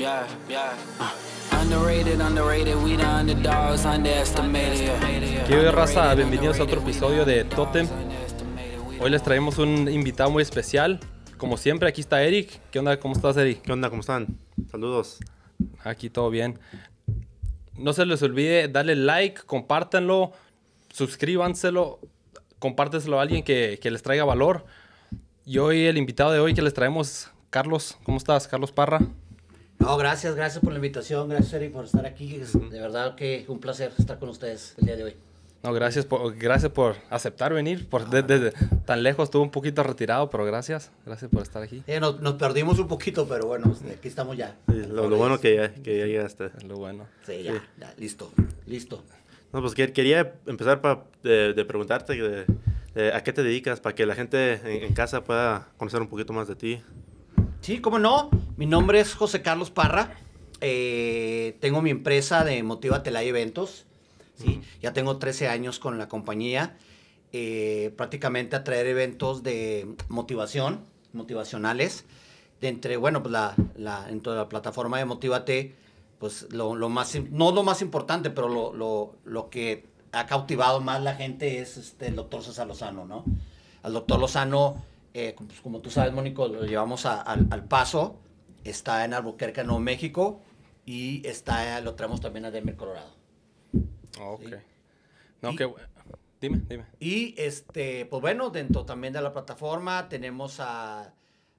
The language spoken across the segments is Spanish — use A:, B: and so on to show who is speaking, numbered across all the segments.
A: yeah, yeah. Underrated, underrated, we the underdogs, underestimated.
B: ¿Qué raza? Bienvenidos a otro episodio de Totem. Hoy les traemos un invitado muy especial. Como siempre, aquí está Eric. ¿Qué onda? ¿Cómo estás, Eric?
C: ¿Qué onda? ¿Cómo están? Saludos.
B: Aquí todo bien. No se les olvide darle like, compártanlo, suscríbanselo, compárteselo a alguien que, que les traiga valor. Y hoy el invitado de hoy que les traemos, Carlos. ¿Cómo estás, Carlos Parra?
D: No, gracias, gracias por la invitación, gracias Eric por estar aquí. Es de verdad que un placer estar con ustedes el día de hoy.
B: No, gracias por, gracias por aceptar venir. Por, desde tan lejos estuve un poquito retirado, pero gracias. Gracias por estar aquí.
D: Eh, nos, nos, perdimos un poquito, pero bueno, aquí estamos ya.
C: Sí, lo, lo, bueno que ya, que ya llegaste.
B: Lo bueno.
D: Sí, ya, sí. ya, listo, listo.
C: No, pues quería empezar pa, de, de preguntarte de, de, a qué te dedicas, para que la gente en, en casa pueda conocer un poquito más de ti.
D: Sí, cómo no. Mi nombre es José Carlos Parra. Eh, tengo mi empresa de Motiva Live Eventos. ¿sí? Uh -huh. Ya tengo 13 años con la compañía. Eh, prácticamente a traer eventos de motivación, motivacionales. De entre, bueno, pues la, la, dentro de la plataforma de Motívate, pues lo, lo, más, no lo más importante, pero lo, lo, lo que ha cautivado más la gente es este, el doctor César Lozano, ¿no? Al doctor Lozano eh, pues, como tú sabes, Mónico, lo llevamos a, al, al, Paso, está en Albuquerque, Nuevo México, y está, lo traemos también a Denver, Colorado.
B: Ok. ¿Sí? No, y, que, dime, dime.
D: Y, este, pues bueno, dentro también de la plataforma tenemos a,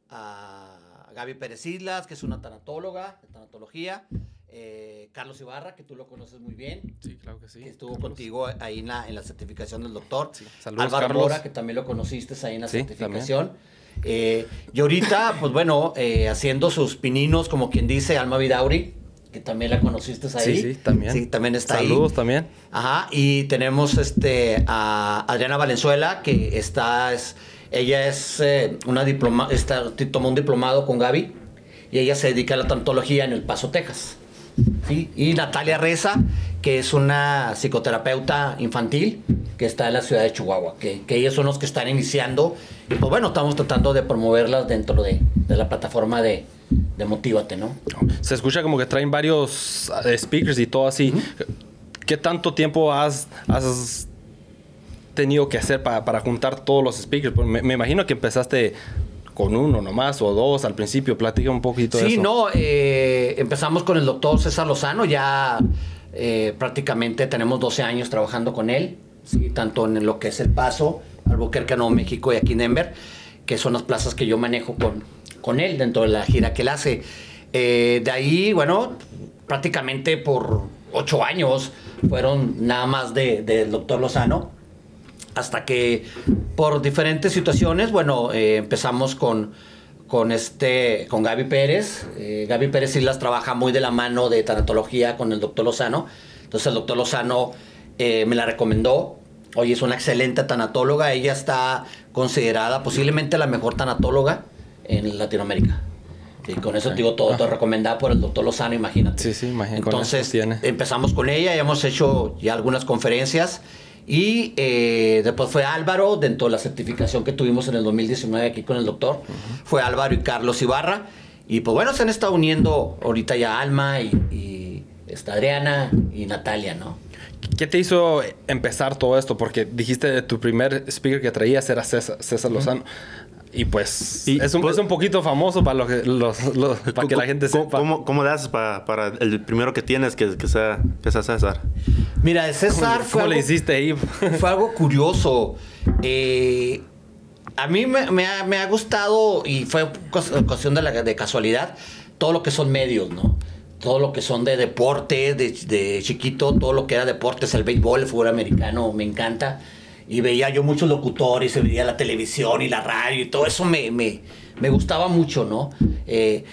D: a Gaby Pérez Islas, que es una tanatóloga de tanatología, eh, Carlos Ibarra, que tú lo conoces muy bien.
B: Sí, claro que sí.
D: Que estuvo Carlos. contigo ahí en la, en la, certificación del doctor.
B: Sí. Saludos,
D: Álvaro
B: Carlos.
D: Mora, que también lo conociste ahí en la sí, certificación. Eh, y ahorita, pues bueno, eh, haciendo sus pininos, como quien dice, Alma Vidauri, que también la conociste ahí.
B: Sí, sí, también.
D: Sí, también está
B: Saludos
D: ahí.
B: Saludos también.
D: Ajá, y tenemos este, a Adriana Valenzuela, que está, es, ella es eh, una diploma, está, tomó un diplomado con Gaby, y ella se dedica a la tantología en El Paso, Texas. Y Natalia Reza, que es una psicoterapeuta infantil que está en la ciudad de Chihuahua, que, que ellos son los que están iniciando. Y pues bueno, estamos tratando de promoverlas dentro de, de la plataforma de, de Motívate, ¿no?
B: Se escucha como que traen varios eh, speakers y todo así. Uh -huh. ¿Qué tanto tiempo has, has tenido que hacer para, para juntar todos los speakers? Pues me, me imagino que empezaste con uno nomás o dos al principio. Platica un poquito
D: sí,
B: de eso.
D: Sí, no, eh, empezamos con el doctor César Lozano, ya eh, prácticamente tenemos 12 años trabajando con él, ¿sí? tanto en lo que es El Paso, Albuquerque, Nuevo México y aquí en Denver, que son las plazas que yo manejo con, con él dentro de la gira que él hace. Eh, de ahí, bueno, prácticamente por 8 años fueron nada más del de, de doctor Lozano hasta que por diferentes situaciones, bueno, eh, empezamos con, con, este, con Gaby Pérez. Eh, Gaby Pérez Islas trabaja muy de la mano de tanatología con el doctor Lozano. Entonces el doctor Lozano eh, me la recomendó. Oye, es una excelente tanatóloga. Ella está considerada posiblemente la mejor tanatóloga en Latinoamérica. Y con eso okay. digo todo, todo recomendado por el doctor Lozano, imagínate.
B: Sí, sí, imagínate.
D: Entonces empezamos con ella y hemos hecho ya algunas conferencias. Y eh, después fue Álvaro, dentro de la certificación que tuvimos en el 2019 aquí con el doctor, uh -huh. fue Álvaro y Carlos Ibarra. Y pues bueno, se han estado uniendo ahorita ya Alma y, y está Adriana y Natalia, ¿no?
B: ¿Qué te hizo empezar todo esto? Porque dijiste tu primer speaker que traías era César, César Lozano. Uh -huh. Y pues y, es, un, pues, es un poquito famoso para, lo que, los, los, para que la gente sepa.
C: ¿Cómo, cómo le haces para, para, el primero que tienes que, que, sea, que sea César?
D: Mira, de César
B: ¿Cómo,
D: fue.
B: ¿Cómo
D: algo,
B: le hiciste ahí?
D: Fue algo curioso. Eh, a mí me, me, ha, me, ha, gustado y fue cuestión de, la, de casualidad todo lo que son medios, ¿no? Todo lo que son de deporte, de, de chiquito, todo lo que era deportes, el béisbol, el fútbol americano, me encanta y veía yo muchos locutores, se veía la televisión y la radio y todo eso me, me, me gustaba mucho, ¿no? Eh,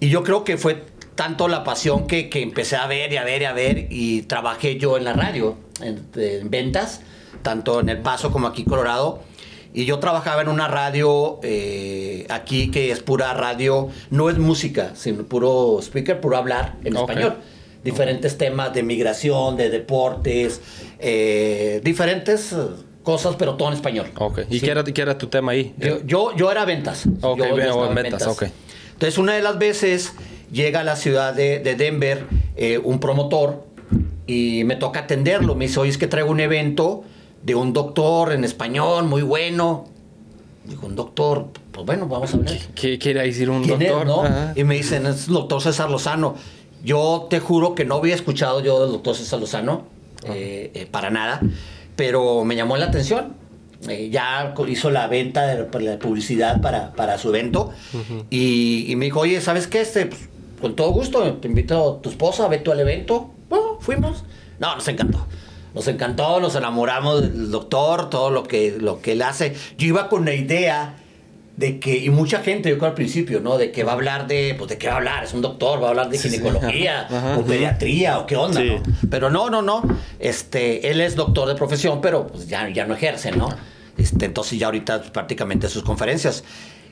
D: y yo creo que fue tanto la pasión que, que, empecé a ver y a ver y a ver y trabajé yo en la radio, en, en ventas, tanto en El Paso como aquí en Colorado. Y yo trabajaba en una radio eh, aquí que es pura radio, no es música, sino puro speaker, puro hablar en okay. español diferentes temas de migración, de deportes, eh, diferentes cosas, pero todo en español.
B: Ok. ¿Y ¿Sí? qué, era, qué era tu tema ahí?
D: Yo, yo, yo era ventas.
B: Ok,
D: yo,
B: yo en ventas, ventas. ok.
D: Entonces, una de las veces llega a la ciudad de, de Denver eh, un promotor y me toca atenderlo. Me dice, oye, es que traigo un evento de un doctor en español muy bueno. Digo, un doctor, pues bueno, vamos a ver.
B: ¿Qué quiere decir un
D: ¿Quién es,
B: doctor?
D: no? Y me dicen, es el doctor César Lozano. Yo te juro que no había escuchado yo del doctor César Lozano, eh, eh, para nada, pero me llamó la atención. Eh, ya hizo la venta de la- publicidad para, para su evento y, y me dijo, oye, ¿sabes qué? Este, pues, con todo gusto, te invito a tu esposa, ve tú al evento. Bueno, fuimos. No, nos encantó. Nos encantó, nos enamoramos del doctor, todo lo que, lo que él hace. Yo iba con la idea de que, y mucha gente, yo creo al principio, ¿no? De que va a hablar de, pues de qué va a hablar, es un doctor, va a hablar de
B: Sí, sí.
D: ginecología
B: Ajá.
D: o pediatría o qué onda,
C: Sí.
D: ¿no? Pero no, no, no. Este, él es doctor de profesión, pero pues ya, ya no ejerce, ¿no? Este, entonces ya ahorita prácticamente sus conferencias.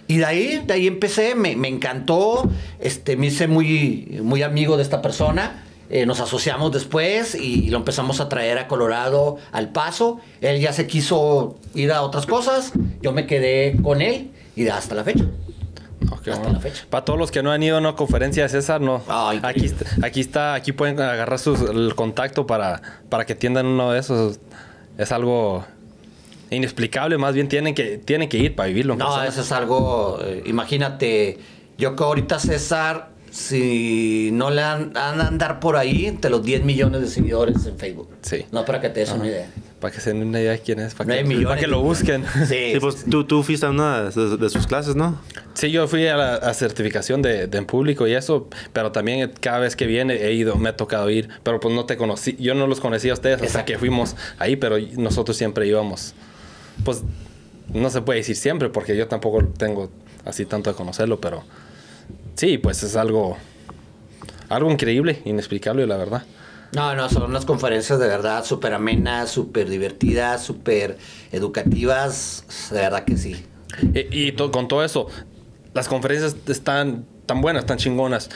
D: Y de ahí, de ahí empecé, me, me encantó, este, me hice muy, muy amigo de esta persona. eh, nos asociamos después y lo empezamos a traer a Colorado al paso. Él ya se quiso ir a otras cosas, yo me quedé con él y hasta la fecha. Hasta
B: bueno.
D: la fecha.
B: Para todos los que no han ido a una conferencia de César, no.
D: Ay,
B: aquí, está, aquí está, aquí pueden agarrar sus, el contacto para, para que tiendan uno de esos. Es algo inexplicable, más bien tienen que, tienen que ir para vivirlo.
D: No,
B: persona.
D: eso es algo, eh, imagínate, yo que ahorita César, si no le han, han a andar por ahí, entre los 10 millones de seguidores en Facebook.
B: Sí.
D: No, para que te des una idea.
B: Para que se den una idea de quién es, para, que,
D: millones
B: para que lo
D: de-
B: busquen.
D: Sí,
C: Sí, pues tú, tú fuiste a una de, de sus clases, ¿no?
B: Sí, yo fui a la a certificación de, de en público y eso, pero también cada vez que viene he ido, me ha tocado ir, pero pues no te conocí, yo no los conocía a ustedes hasta que fuimos ahí, pero nosotros siempre íbamos, pues no se puede decir siempre porque yo tampoco tengo así tanto de conocerlo, pero sí, pues es algo, algo increíble, inexplicable la verdad.
D: No, no, son unas conferencias de verdad súper amenas, súper divertidas, súper educativas. De verdad que sí.
B: Y, y to- con todo eso, las conferencias están tan buenas, tan chingonas,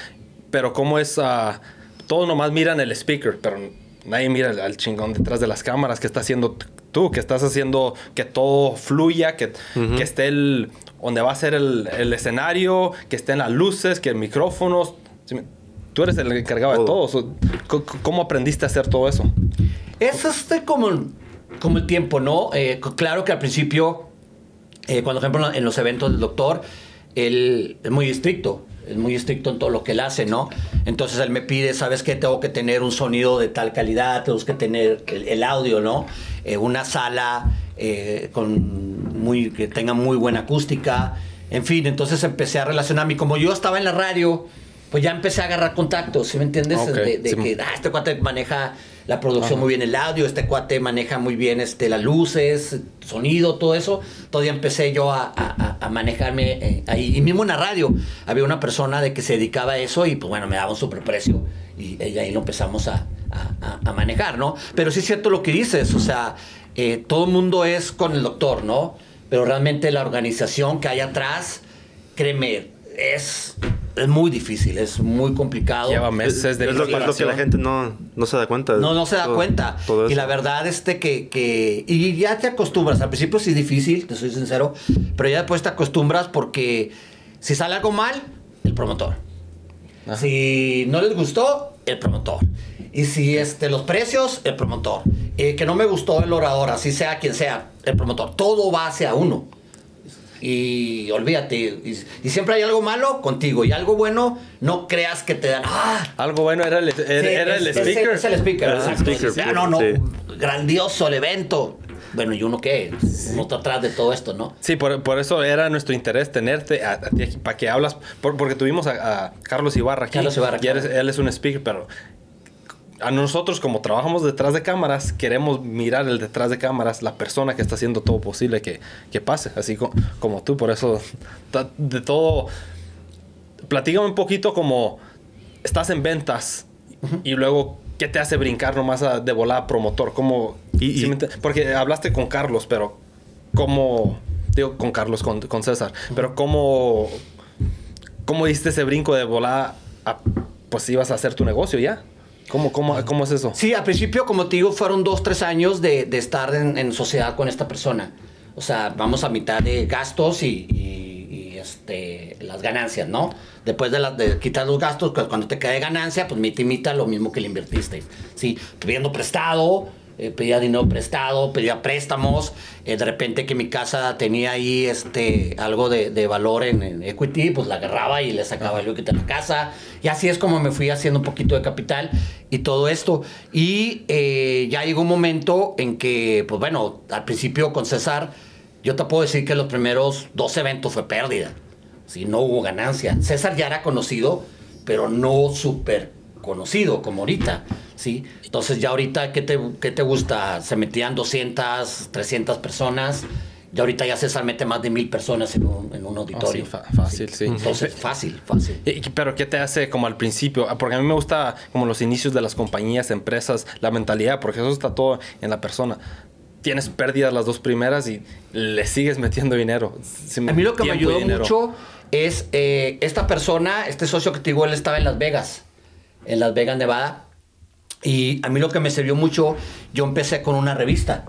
B: pero cómo es, ah, todos nomás miran el speaker, pero nadie mira al, chingón detrás de las cámaras que está haciendo tú, que estás haciendo que todo fluya, que, que esté el, donde va a ser el, el escenario, que estén las luces, que micrófonos. ¿sí me- Tú eres el encargado de todo. ¿Cómo aprendiste a hacer todo eso?
D: Es este como, como el tiempo, ¿no? Eh, claro que al principio, eh, cuando por ejemplo en los eventos del doctor, él es muy estricto, es muy estricto en todo lo que él hace, ¿no? Entonces él me pide, ¿sabes qué? Tengo que tener un sonido de tal calidad, tengo que tener el, el audio, ¿no? Eh, una sala eh, con muy, que tenga muy buena acústica, en fin, entonces empecé a relacionarme como yo estaba en la radio, pues ya empecé a agarrar contactos, ¿sí me entiendes? De, de
B: sí.
D: que ah, este cuate maneja la producción muy bien, el audio, este cuate maneja muy bien este, las luces, sonido, todo eso. Todavía empecé yo a, a- a manejarme eh, ahí. Y mismo en la radio había una persona de que se dedicaba a eso y pues bueno, me daba un superprecio. Y, y ahí lo empezamos a, a- a- a manejar, ¿no? Pero sí es cierto lo que dices, o sea, eh, todo el mundo es con el doctor, ¿no? Pero realmente la organización que hay atrás, créeme, es, es muy difícil, es muy complicado.
B: Lleva meses de
C: es lo, es lo que la gente no, no se da cuenta.
D: No, no se da
C: Todo-
D: cuenta.
C: todo
D: y la verdad, este que, que. Y ya te acostumbras. Al principio sí es difícil, te soy sincero. Pero ya después te acostumbras porque si sale algo mal, el promotor.
B: Ajá.
D: Si no les gustó, el promotor. Y si este, los precios, el promotor. Eh, que no me gustó el orador, así sea quien sea, el promotor. Todo va hacia uno. Y olvídate. Y, y siempre hay algo malo contigo. Y algo bueno, no creas que te dan. ¡Ah!
B: Algo bueno era el, era,
D: Sí,
B: era el
D: es- es-
B: speaker.
D: Es, el speaker.
C: Era el speaker,
D: Ah, no, no.
C: sí.
D: Grandioso el evento. Bueno, ¿y uno qué? Uno está atrás de todo esto, ¿no?
B: Sí, por, por eso era nuestro interés tenerte a, a ti aquí, para que hablas, por- porque tuvimos a, a Carlos Ibarra aquí.
D: Carlos Ibarra,
B: y eres-
D: claro.
B: él es un speaker, pero a nosotros como trabajamos detrás de cámaras, queremos mirar el detrás de cámaras, la persona que está haciendo todo posible que, que pase, así co- como tú, por eso de todo, platícame un poquito como estás en ventas y luego... ¿Qué te hace brincar nomás a- de volada promotor? ¿Cómo,
C: Y-
B: ¿sí
C: y-
B: me ent- porque hablaste con Carlos, pero ¿cómo? Digo, con Carlos, con, con César. Pero ¿cómo, ¿cómo diste ese brinco de volada a, pues ibas a hacer tu negocio ya? ¿Cómo, cómo, cómo es eso?
D: Sí, al principio, como te digo, fueron dos, tres años de, de estar en, en sociedad con esta persona. O sea, vamos a mitad de gastos y, y- y, este, las ganancias, ¿no? Después de, las de quitar los gastos, pues cuando te cae ganancia, pues mitad y mitad lo mismo que le invertiste. Sí, pidiendo prestado, eh, pedía dinero prestado, pedía préstamos, eh, de repente que mi casa tenía ahí este, algo de, de valor en, en equity, pues la agarraba y le sacaba el equity a la casa. Y así es como me fui haciendo un poquito de capital y todo esto. Y eh, ya llegó un momento en que, pues bueno, al principio con César, yo te puedo decir que los primeros dos eventos fue pérdida. Sí, no hubo ganancia. César ya era conocido, pero no súper conocido como ahorita, ¿sí? Entonces ya ahorita, ¿qué te, qué te gusta? Se metían 200, 300 personas. Ya ahorita ya César mete más de mil personas en un, en un auditorio.
B: sí, fa- fácil, sí.
D: Entonces, fácil, fácil.
B: Y- Pero ¿qué te hace como al principio? Ah, Porque a mí me gusta como los inicios de las compañías, empresas, la mentalidad, porque eso está todo en la persona. Tienes pérdidas las dos primeras y le sigues metiendo dinero. Sin
D: A mí lo que me
B: y
D: ayudó mucho es eh, esta persona, este socio que te digo, él estaba en Las Vegas, en Las Vegas, Nevada. Y a mí lo que me sirvió mucho, yo empecé con una revista,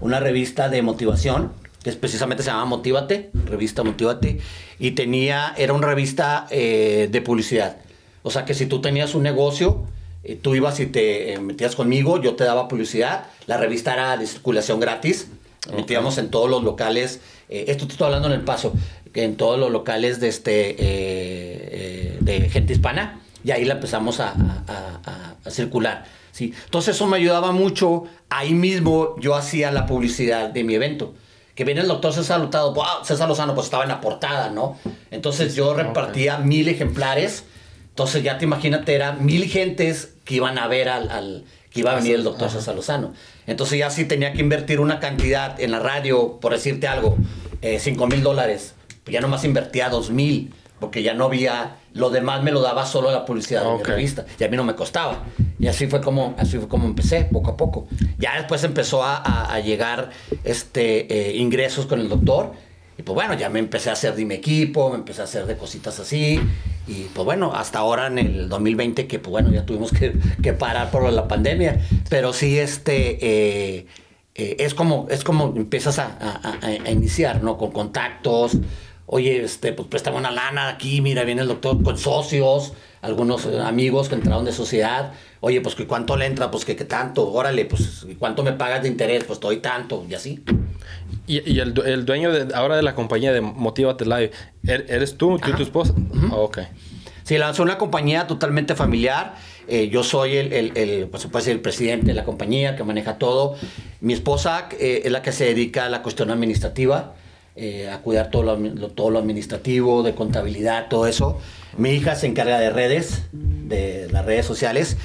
D: una revista de motivación, que es- precisamente se llama Motívate, revista Motívate, y tenía, era una revista eh, de publicidad. O sea que si tú tenías un negocio, eh, tú ibas y te eh, metías conmigo, yo te daba publicidad, la revista era de circulación gratis, metíamos en todos los locales, esto te estoy hablando en el paso, en todos los locales de, este, de gente hispana, y ahí la empezamos a, a- a- a- a circular. ¿sí? Entonces eso me ayudaba mucho, ahí mismo yo hacía la publicidad de mi evento. Que viene el doctor César Lozano, wow, César Lozano pues estaba en la portada, ¿no? Entonces yo repartía mil ejemplares, entonces ya te imagínate, eran mil gentes que iban a ver al, al- que iba a venir el doctor César Lozano. Entonces ya sí tenía que invertir una cantidad en la radio, por decirte algo, eh, 5 mil dólares. Pues ya nomás invertía dos mil, porque ya no había, lo demás me lo daba solo la publicidad de
B: Ok.
D: mi revista. Y a mí no me costaba. Y así fue como, así fue como empecé, poco a poco. Ya después empezó a, a- a llegar este, eh, ingresos con el doctor. Y pues bueno, ya me empecé a hacer de mi equipo, me empecé a hacer de cositas así. Y pues bueno, hasta ahora en el 2020 que pues bueno, ya tuvimos que, que parar por la pandemia. Pero sí, este, eh, eh, es, como, es como empiezas a, a- a- a iniciar, ¿no? Con contactos. Oye, este, pues préstame una lana aquí, mira, viene el doctor con socios, algunos eh, amigos que entraron de sociedad. Oye, pues ¿que ¿cuánto le entra? Pues que qué tanto, órale, pues ¿y ¿cuánto me pagas de interés? Pues doy tanto, y así.
B: Y, y el, el dueño de, ahora de la compañía de Motívate Live, ¿er- ¿eres tú, tú y tu esposa? Ah, ok.
D: Sí, lanzó una compañía totalmente familiar. Eh, yo soy el, el, el, pues, el presidente de la compañía que maneja todo. Mi esposa eh, es la que se dedica a la cuestión administrativa, eh, a cuidar todo lo, lo- todo lo administrativo, de contabilidad, todo eso. Mi hija se encarga de redes, de las redes sociales.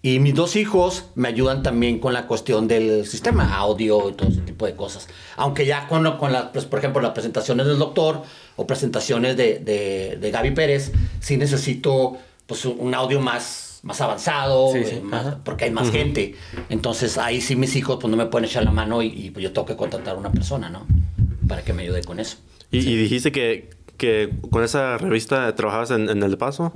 D: Y mis dos hijos me ayudan también con la cuestión del sistema, audio y todo ese tipo de cosas. Aunque ya con, con las, pues, por ejemplo, las presentaciones del doctor o presentaciones de, de, de Gaby Pérez, sí necesito pues, un- audio más, más avanzado,
B: Sí,
D: eh,
B: sí,
D: más- porque hay más gente. Entonces ahí sí mis hijos pues, no me pueden echar la mano y, y, pues, yo tengo que contratar a una persona, ¿no? Para que me ayude con eso.
C: Y, y dijiste que, que con esa revista trabajabas en, en El Paso.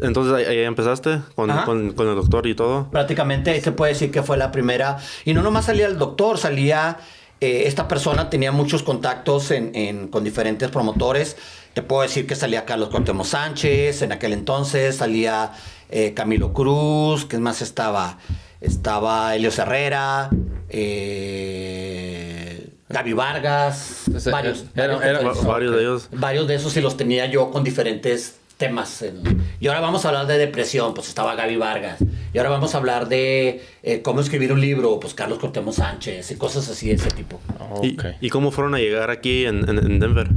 C: Entonces ahí, ahí empezaste con, con- con el doctor y todo.
D: Prácticamente se puede decir que fue la primera. Y no nomás salía el doctor, salía. eh, esta persona tenía muchos contactos en, en- con diferentes promotores. Te puedo decir que salía Carlos Cuauhtémoc Sánchez, en aquel entonces salía eh, Camilo Cruz, que más estaba? Estaba Elio Herrera, eh, Gaby Vargas, varios.
B: era-
D: varios
B: era-
C: de ellos.
D: Varios de esos sí los tenía yo con diferentes temas. en- Y ahora vamos a hablar de depresión, pues estaba Gaby Vargas. Y ahora vamos a habber de eh, cómo escribir un libro, pues Carlos Cortemos Sánchez y cosas así de ese tipo.
C: Y,
B: Ok.
C: ¿Y cómo fueron a llegar aquí en, en- en Denver?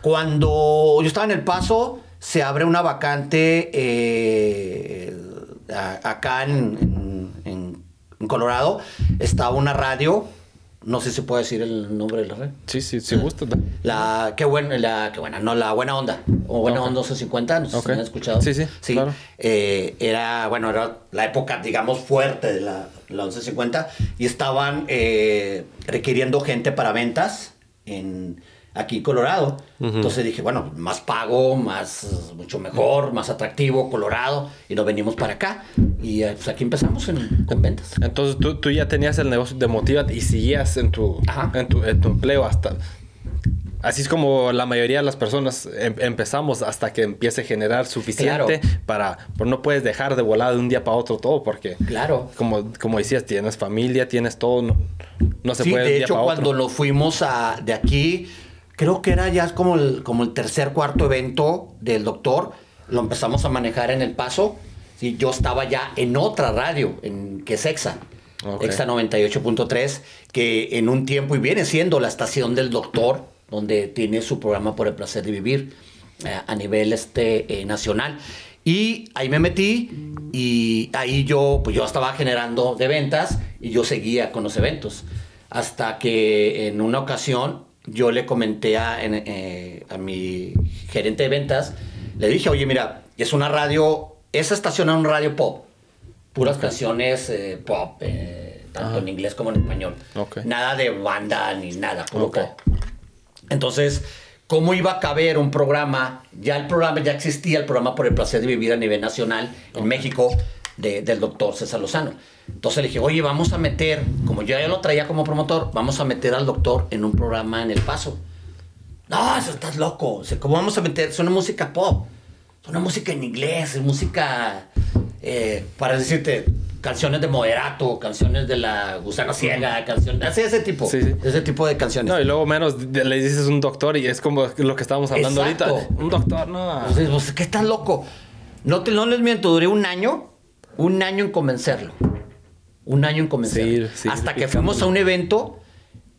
D: Cuando yo estaba en El Paso, se abre una vacante eh, a- acá en- en Colorado. Estaba una radio, no sé si se puede decir el nombre de la red.
B: Sí, sí, sí gusta.
D: La, qué buena, la, qué buena, no, la buena onda, o buena
B: Ok.
D: onda 1250, no sé si me han escuchado.
B: Sí, sí, claro.
D: eh, era, bueno, era la época, digamos, fuerte de la, la 1150 y estaban eh, requiriendo gente para ventas en, aquí en Colorado. Entonces dije, bueno, más pago, más, mucho mejor, más atractivo, Colorado, y nos venimos para acá. Y eh, pues aquí empezamos en- con ventas.
B: Entonces tú, tú ya tenías el negocio de Motivate y seguías en tu, en tu, en tu empleo hasta... Así es como la mayoría de las personas em- empezamos hasta que empiece a generar suficiente para... Pero no puedes dejar de volar de un día para otro todo porque...
D: Claro.
B: Como, como decías, tienes familia, tienes todo, no, no se
D: sí,
B: puede de un día
D: hecho,
B: para
D: cuando nos fuimos a, de aquí, creo que era ya como el, como el tercer, cuarto evento del doctor, lo empezamos a manejar en El Paso. Sí, yo estaba ya en otra radio, en, que es EXA.
B: Ok.
D: EXA 98.3, que en un tiempo, y viene siendo la estación del doctor, donde tiene su programa por el placer de vivir eh, a nivel este, eh, nacional. Y ahí me metí y ahí yo, pues yo estaba generando de ventas y yo seguía con los eventos. Hasta que en una ocasión yo le comenté a, en- eh, a mi gerente de ventas, le dije, oye, mira, es una radio, esa estación es una radio pop, puras canciones eh, pop, eh, tanto en inglés como en español. Nada de banda ni nada, puro pop. Entonces, ¿cómo iba a caber un programa? Ya el programa, ya existía el programa por el placer de vivir a nivel nacional en México de- del doctor César Lozano. Entonces le dije, oye, vamos a meter, como yo ya lo traía como promotor, vamos a meter al doctor en un programa en El Paso. No, eso estás loco. O sea, ¿Cómo vamos a meter? Es una música pop. Es una música en inglés, es música, eh, para decirte, canciones de moderato, canciones de la gusana ciega, canciones, así ese tipo,
B: Sí, sí.
D: ese tipo de canciones.
B: No, y luego menos le dices un doctor y es como lo que estábamos hablando
D: Exacto.
B: ahorita. Un doctor, no.
D: Entonces, pues, ¿qué estás loco? No, te, no les miento, duré un año, un año en convencerlo. Un año en convencerlo.
B: Sí, sí,
D: Hasta que fuimos a un evento,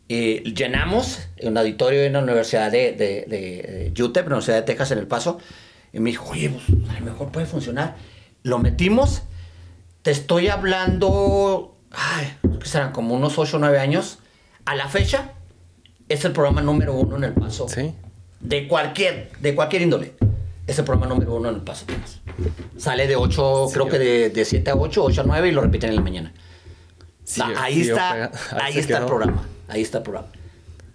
D: eh, llenamos un auditorio en la Universidad de, de, de, UTEP, la Universidad de Texas en El Paso, y me dijo, oye, pues, a lo mejor puede funcionar. Lo metimos, te estoy hablando, ay, que serán como unos 8 o 9 años. A la fecha, es el programa número uno en El Paso
B: Sí.
D: de cualquier, de cualquier índole. Es el programa número uno en el Paso, Texas. Sale de 8,
B: Sí,
D: creo
B: yo-
D: que de, de 7 a 8, 8 a 9 y lo repiten en la mañana.
B: Sí,
D: Da- ahí
B: sí,
D: está, ahí está el programa. Ahí está el programa.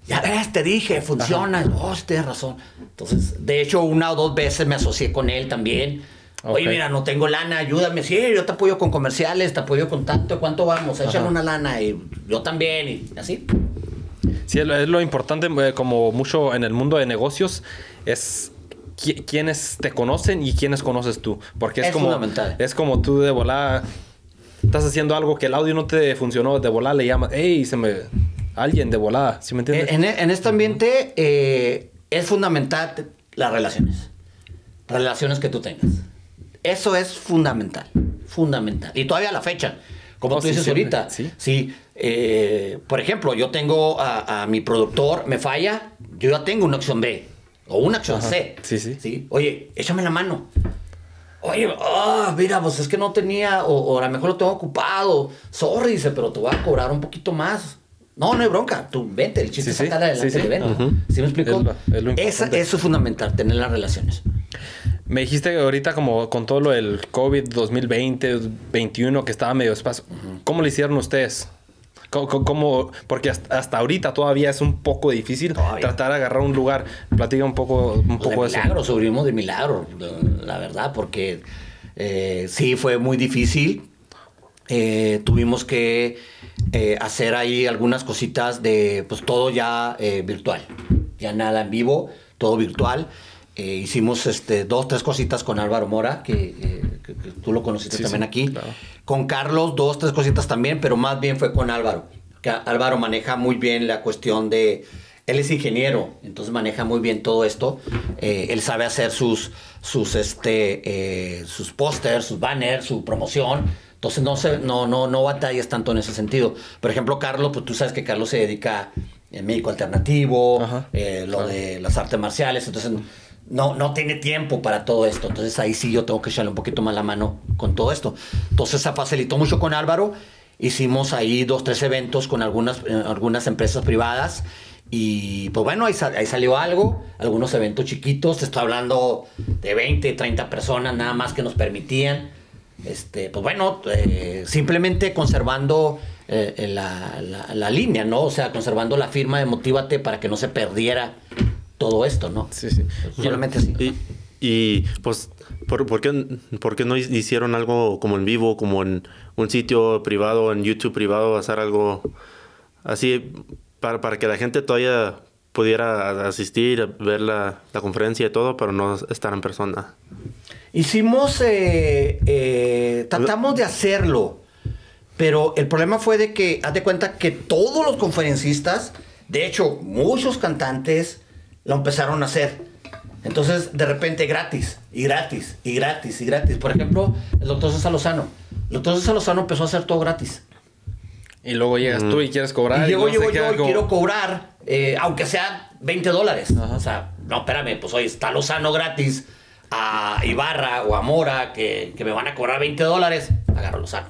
D: Ya ves, te dije, funciona. Oh, sí, tienes razón. Entonces, de hecho, una o dos veces me asocié con él también. Oye, mira, no tengo lana, ayúdame. Sí, yo te apoyo con comerciales, te apoyo con tanto. ¿Cuánto vamos? Échale
B: Ajá.
D: una lana y yo también. Y así.
B: Sí, es lo, es lo importante, eh, como mucho en el mundo de negocios, es qui- quiénes te conocen y quiénes conoces tú. Porque es,
D: Es
B: como. Es como tú de volada. Estás haciendo algo que el audio no te funcionó, de volada le llamas, hey, se me. Alguien de volada, ¿sí me entiendes?
D: En, en este ambiente eh, es fundamental las relaciones. Relaciones que tú tengas. Eso es fundamental. Fundamental. Y todavía a la fecha. Como
B: Oh,
D: tú dices ahorita.
B: sí.
D: Sí. eh, por ejemplo, yo tengo a, a mi productor, me falla, yo ya tengo una acción B. O una acción
B: Ajá.
D: C.
B: Sí, sí.
D: Oye, échame la mano. Oye, ah, mira, pues es que no tenía, o, o a lo mejor lo tengo ocupado. Sorry, dice, pero te voy a cobrar un poquito más. No, no hay bronca. Tú vente, el chiste
B: Sí,
D: es
B: sí.
D: sacar adelante
B: Sí, sí.
D: el evento.
B: Ujú.
D: ¿Sí me explico?
B: Es lo- es lo
D: Esa- eso es fundamental, tener las relaciones.
B: Me dijiste ahorita como con todo lo del COVID 2020, 2021, que estaba medio espacio. ¿Cómo lo hicieron ustedes? ¿Cómo, porque hasta, hasta ahorita todavía es un poco difícil
D: Todavía.
B: tratar de agarrar un lugar. Platica un poco, un
D: Pues
B: poco
D: de
B: de eso.
D: milagro, subimos de milagro, la verdad, porque eh, sí fue muy difícil. Eh, tuvimos que eh, hacer ahí algunas cositas de, pues todo ya virtual, ya nada en vivo, todo virtual. Eh, hicimos este, dos, tres cositas con Álvaro Mora, que, eh, que- que tú lo conociste
B: Sí,
D: también
B: sí,
D: aquí.
B: claro.
D: Con Carlos, dos, tres cositas también, pero más bien fue con Álvaro. Que Álvaro maneja muy bien la cuestión de... Él es ingeniero, entonces maneja muy bien todo esto. Eh, él sabe hacer sus, sus, este, sus pósters, sus banners, su promoción. Entonces no, se, no, no, no batallas tanto en ese sentido. Por ejemplo, Carlos, pues tú sabes que Carlos se dedica al médico alternativo,
B: Ajá,
D: lo
B: claro.
D: de las artes marciales. Entonces no, no tiene tiempo para todo esto. Entonces ahí sí yo tengo que echarle un poquito más la mano con todo esto. Entonces se facilitó mucho con Álvaro. Hicimos ahí dos, tres eventos con algunas, eh, algunas empresas privadas. Y pues bueno, ahí, ahí salió algo, algunos eventos chiquitos, estoy hablando de 20, 30 personas nada más que nos permitían. Este, pues bueno, eh, simplemente conservando eh, la, la- la línea, ¿no? O sea, conservando la firma de Motívate para que no se perdiera todo esto, ¿no?
B: Sí, sí.
D: Solamente así.
C: Y, y, pues, ¿por, por qué, por qué no hicieron algo como en vivo, como en un sitio privado, en YouTube privado, hacer algo así para, para que la gente todavía pudiera asistir, ver la, la conferencia y todo, pero no estar en persona.
D: Hicimos, eh, eh, tratamos de hacerlo, pero el problema fue de que, haz de cuenta que todos los conferencistas, de hecho, muchos cantantes lo empezaron a hacer. Entonces, de repente, gratis, y gratis, y gratis, y gratis. Por ejemplo, el doctor César Lozano. El doctor César Lozano empezó a hacer todo gratis.
B: Y luego llegas tú y quieres cobrar.
D: Y llego
B: luego se
D: yo, y quiero cobrar, eh, aunque sea 20 dólares. O sea, no, espérame, pues oye, está Lozano gratis a Ibarra o a Mora que, que me van a cobrar 20 dólares. Agarro Lozano.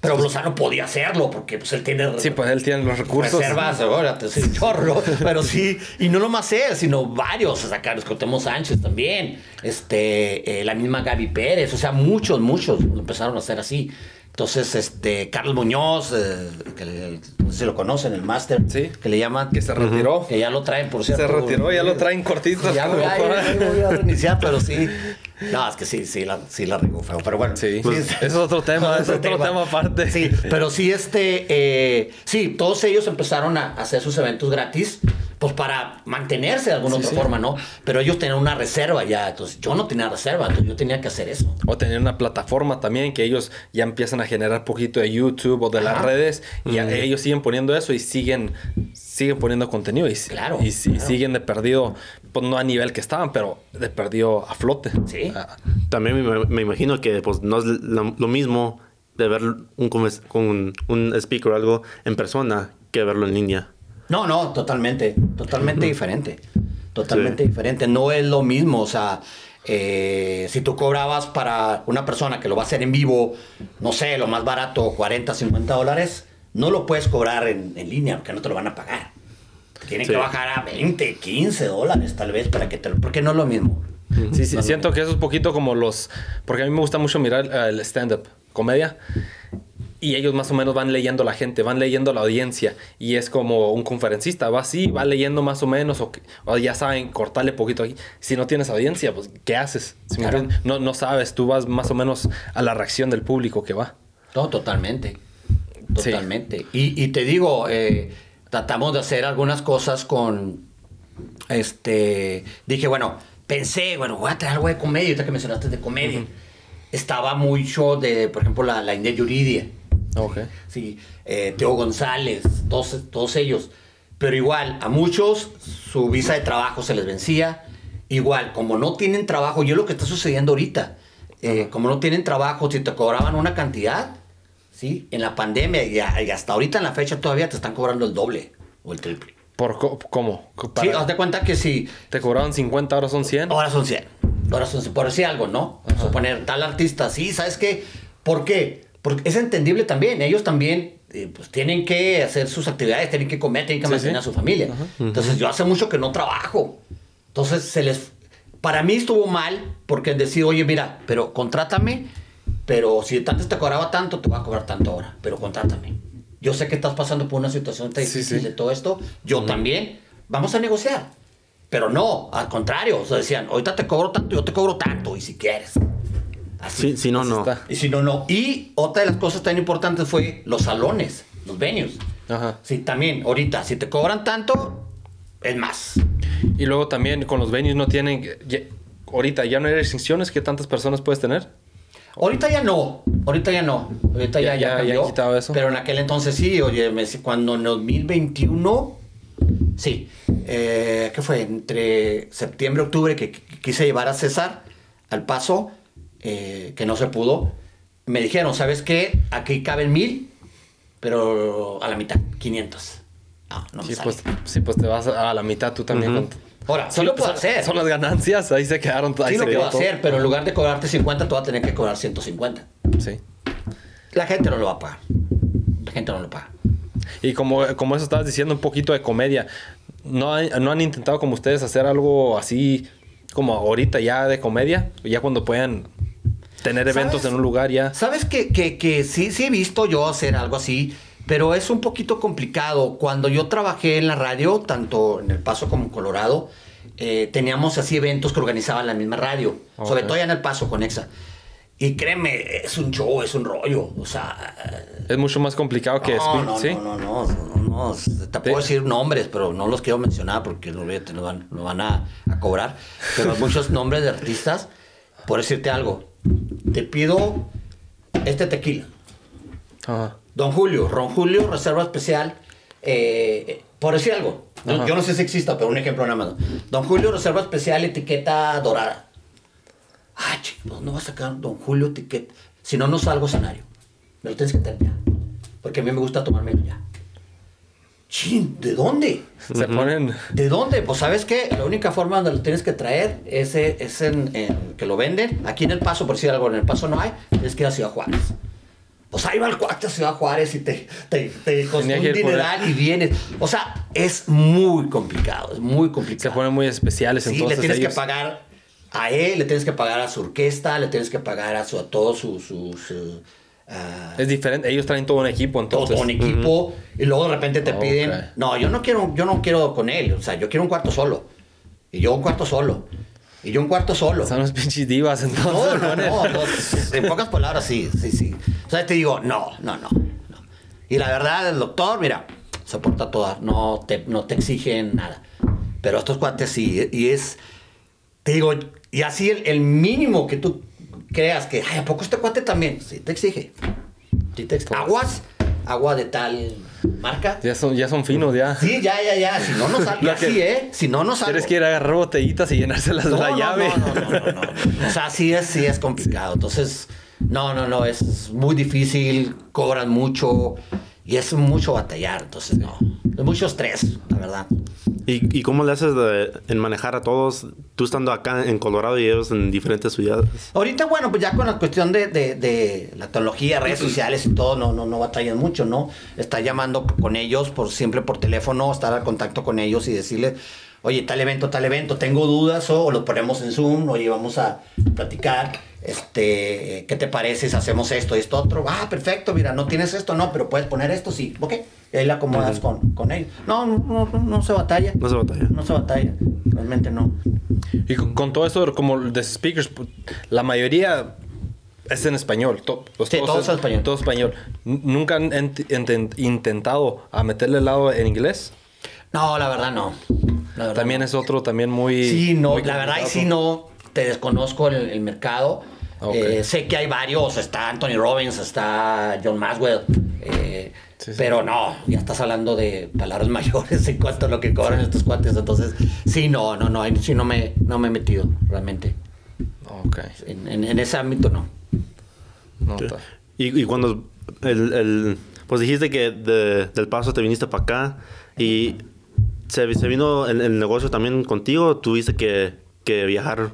D: Pero Lozano podía hacerlo porque pues él tiene
B: Sí, pues él tiene los recursos.
D: reservas, órale, sí, chorro, pero sí, y no nomás él, sino varios, o sea, Carlos Cotemo Sánchez también, este, eh, la misma Gaby Pérez, o sea, muchos, muchos lo empezaron a hacer así. Entonces, este, Carlos Muñoz, eh, que le- no sé si lo conocen, el máster,
B: Sí.
D: que le llaman,
B: Que se retiró.
D: que ya lo traen, por cierto.
B: Se retiró, ya lo traen cortito.
D: Ya, ya,
B: fuera.
D: ya, ya voy a reiniciar, pero sí. No, es que sí, sí la, sí la regó feo, pero bueno.
B: Sí, Pues, es otro tema, es otro tema aparte.
D: Sí, pero sí, este, eh, sí, todos ellos empezaron a hacer sus eventos gratis, pues para mantenerse de alguna
B: Sí,
D: otra
B: sí.
D: forma, ¿no? Pero ellos tenían una reserva ya, entonces yo no tenía reserva, entonces yo tenía que hacer eso.
B: O tener una plataforma también que ellos ya empiezan a generar poquito de YouTube o de las redes y a- ellos siguen poniendo eso y siguen siguen poniendo contenido y,
D: Claro,
B: y,
D: claro.
B: siguen de perdido, pues no a nivel que estaban, pero de perdido a flote.
D: Sí.
B: Ah,
C: También me, me imagino que pues, no es lo, lo mismo de ver un, con un speaker o algo en persona que verlo en línea.
D: No, no, totalmente, totalmente diferente. Totalmente
C: Sí.
D: diferente. No es lo mismo, o sea, eh, si tú cobrabas para una persona que lo va a hacer en vivo, no sé, lo más barato, 40, 50 dólares, no lo puedes cobrar en, en línea porque no te lo van a pagar. Tienen
C: Sí.
D: que bajar a 20, 15 dólares tal vez para que te lo... Porque no es lo mismo.
B: Sí, sí,
D: No,
B: siento que eso es poquito como los... Porque a mí me gusta mucho mirar el stand-up, comedia. Y ellos más o menos van leyendo la gente, van leyendo la audiencia. Y es como un conferencista, va así, va leyendo más o menos, o, ya saben, cortarle poquito aquí. Si no tienes audiencia, pues, ¿qué haces? No, no sabes, tú vas más o menos a la reacción del público que va.
D: No, totalmente.
B: Sí.
D: Totalmente. Y, y te digo, eh, tratamos de hacer algunas cosas con. Este. Dije, bueno, pensé, bueno, voy a traer algo de comedia, ahorita que mencionaste de comedia. Estaba mucho de, por ejemplo, la, la India Yuridia.
B: Ok.
D: Sí, eh, Teo González, todos, todos ellos. Pero igual, a muchos su visa de trabajo se les vencía. Igual, como no tienen trabajo, y es lo que está sucediendo ahorita. eh, como no tienen trabajo, si te cobraban una cantidad, ¿sí? En la pandemia y, a- y hasta ahorita en la fecha todavía te están cobrando el doble o el triple.
B: ¿Por cómo?
D: Sí,
B: Para-
D: haz de cuenta que si
B: ¿Te cobraban 50, ahora son 100?
D: Ahora son 100. Ahora son 100. Por decir algo, ¿no? Vamos a poner tal artista. Sí, ¿sabes qué? ¿Por qué? Porque es entendible también. Ellos también eh, pues, tienen que hacer sus actividades, tienen que comer, tienen que
B: Sí,
D: mantener
B: sí.
D: a su familia. Entonces yo hace mucho que no trabajo. Entonces se les... Para mí estuvo mal porque decir, oye, mira, pero contrátame, pero si antes te cobraba tanto, te voy a cobrar tanto ahora, pero contrátame. Yo sé que estás pasando por una situación tan difícil
B: sí.
D: de todo esto. Yo también. Vamos a negociar. Pero no, al contrario. O sea, decían, ahorita te cobro tanto, yo te cobro tanto, y si quieres. Así.
C: Si, si no,
B: Así
C: no.
B: está.
D: Y si no, no. Y otra de las cosas tan importantes fue los salones, los venues.
B: Ajá.
D: Sí, también, ahorita, si te cobran tanto, es más.
B: Y luego también con los venues no tienen... ya- ahorita ya no hay restricciones que tantas personas puedes tener.
D: Ahorita ya no, ahorita ya no. Ahorita ya,
B: Ya-
D: ya,
B: ya- ya
D: cambió.
B: han quitado eso.
D: Pero en aquel entonces sí, oye, cuando en 2021, sí, eh, ¿qué fue? Entre septiembre y octubre que qu- quise llevar a César al paso, eh, que no se pudo, me dijeron, ¿sabes qué? Aquí caben mil, pero a la mitad, 500. No, no me
B: Sí
D: sale.
B: pues, sí, pues te vas a la mitad tú también.
C: Ujú.
B: con-
D: Ahora, sí lo puedo
B: son-
D: hacer.
B: Son las ganancias, ahí se quedaron. Ahí
D: Sí
B: se
D: lo
B: quedó
D: puedo
B: todo.
D: hacer, pero en lugar de cobrarte 50, tú vas a tener que cobrar 150.
B: Sí.
D: La gente no lo va a pagar. La gente no lo paga.
B: Y como, como eso estabas diciendo, un poquito de comedia. ¿No, han- ¿No han intentado como ustedes hacer algo así como ahorita ya de comedia? Ya cuando puedan tener eventos
D: ¿Sabes?
B: en un lugar ya.
D: Sabes que, que, que sí, sí he visto yo hacer algo así, pero es un poquito complicado. Cuando yo trabajé en la radio, tanto en El Paso como en Colorado, eh, teníamos así eventos que organizaba la misma radio,
B: Ok.
D: sobre todo ya en El Paso con Exa. Y créeme, es un show, es un rollo. O sea,
B: Es mucho más complicado que
D: no, no,
B: ¿sí?
D: no, no, no, no, no, te puedo decir nombres, pero no los quiero mencionar porque nos van, nos van a, a cobrar. Pero muchos nombres de artistas. Por decirte algo, te pido este tequila.
B: Ajá.
D: Don Julio, Ron Julio, reserva especial. eh, por decir algo, yo, no sé si exista, pero un ejemplo nada más. Don Julio, reserva especial, etiqueta dorada. Ah, chicos, no va a sacar Don Julio etiqueta. Si no, no salgo escenario. Me lo tienes que terminar. Porque a mí me gusta tomármelo ya. Chin, ¿de dónde?
B: Se ponen.
D: ¿De dónde? Pues sabes qué, la única forma donde lo tienes que traer es, es en, en que lo venden. Aquí en El Paso, por decir algo, en El Paso no hay, tienes que ir a Ciudad Juárez. Pues ahí va el cuate a Ciudad Juárez y te, te, te costó un
B: que
D: dineral y vienes. O sea, es muy complicado, es muy
B: Se
D: complicado.
B: ponen muy especiales.
D: Sí,
B: entonces
D: le tienes
B: ellos-
D: que pagar a él, le tienes que pagar a su orquesta, le tienes que pagar a, su, a todos sus... sus, eh, ah,
B: Es diferente. Ellos traen todo un equipo, entonces.
D: todo un equipo y luego de repente te
B: Ok.
D: piden no yo no quiero yo no quiero con él o sea yo quiero un cuarto solo y yo un cuarto solo y yo un cuarto solo
B: Son los pinches divas, entonces.
D: no, no, no, no, en pocas palabras sí sí sí o sea te digo no no no, no. y la verdad el doctor mira se porta toda no te no te exigen nada pero estos cuates sí y es te digo y así el, el mínimo que tú creas que ay a poco este cuate también sí te exige Sí te ex- aguas, agua de tal marca.
B: Ya son, ya son finos, ya.
D: Sí, ya, ya, ya. Si no, no salgo.
B: Lo que-
D: así, ¿eh? Si no, no salgo.
B: Tienes que ir a agarrar botellitas y llenárselas de
D: no,
B: la
D: no,
B: llave.
D: No, no, no, no, no. O sea, sí es, sí es complicado. Entonces, no, no, no. Es muy difícil. Cobran mucho. Y es mucho batallar. Entonces, no. Es mucho estrés, la verdad.
C: ¿Y, y cómo le haces de- en manejar a todos? Tú estando acá en Colorado y ellos en diferentes ciudades.
D: Ahorita, bueno, pues ya con la cuestión de, de- de la tecnología, redes sociales y todo, no, no, no batallan mucho, ¿no? Está llamando con ellos por siempre por teléfono, estar al contacto con ellos y decirles, oye, tal evento, tal evento, tengo dudas, o, lo ponemos en Zoom, oye, vamos a platicar, este, ¿qué te parece si hacemos esto y esto otro? Ah, perfecto, mira, no tienes esto, no, pero puedes poner esto, sí, ok. Y ahí la acomodas con, con ellos. No, no, no, no, se batalla.
C: No se batalla.
D: No se batalla, realmente no.
B: Y con, con todo eso, como de speakers, la mayoría es en español. to- pues
D: Sí, todos
B: es-
D: en español.
B: Todo español. ¿Nunca han ent- intentado a meterle el lado en inglés?
D: No, la verdad no. La verdad
B: También
D: no.
B: es otro, también muy...
D: Sí, no,
B: muy
D: la verdad, y sí, no, te desconozco el, el mercado.
B: Ok.
D: Eh, sé que hay varios, está Anthony Robbins, está John Maxwell, eh,
B: Sí, sí.
D: pero no, ya estás hablando de palabras mayores en cuanto a lo que cobran estos cuates, entonces sí, no, no, no, sí no me, no me he metido realmente.
B: Ok.
D: En, en- en ese ámbito no.
C: Y, y cuando el, el- pues dijiste que de- del paso te viniste para acá y se, se vino el, el negocio también contigo, tuviste que, que viajar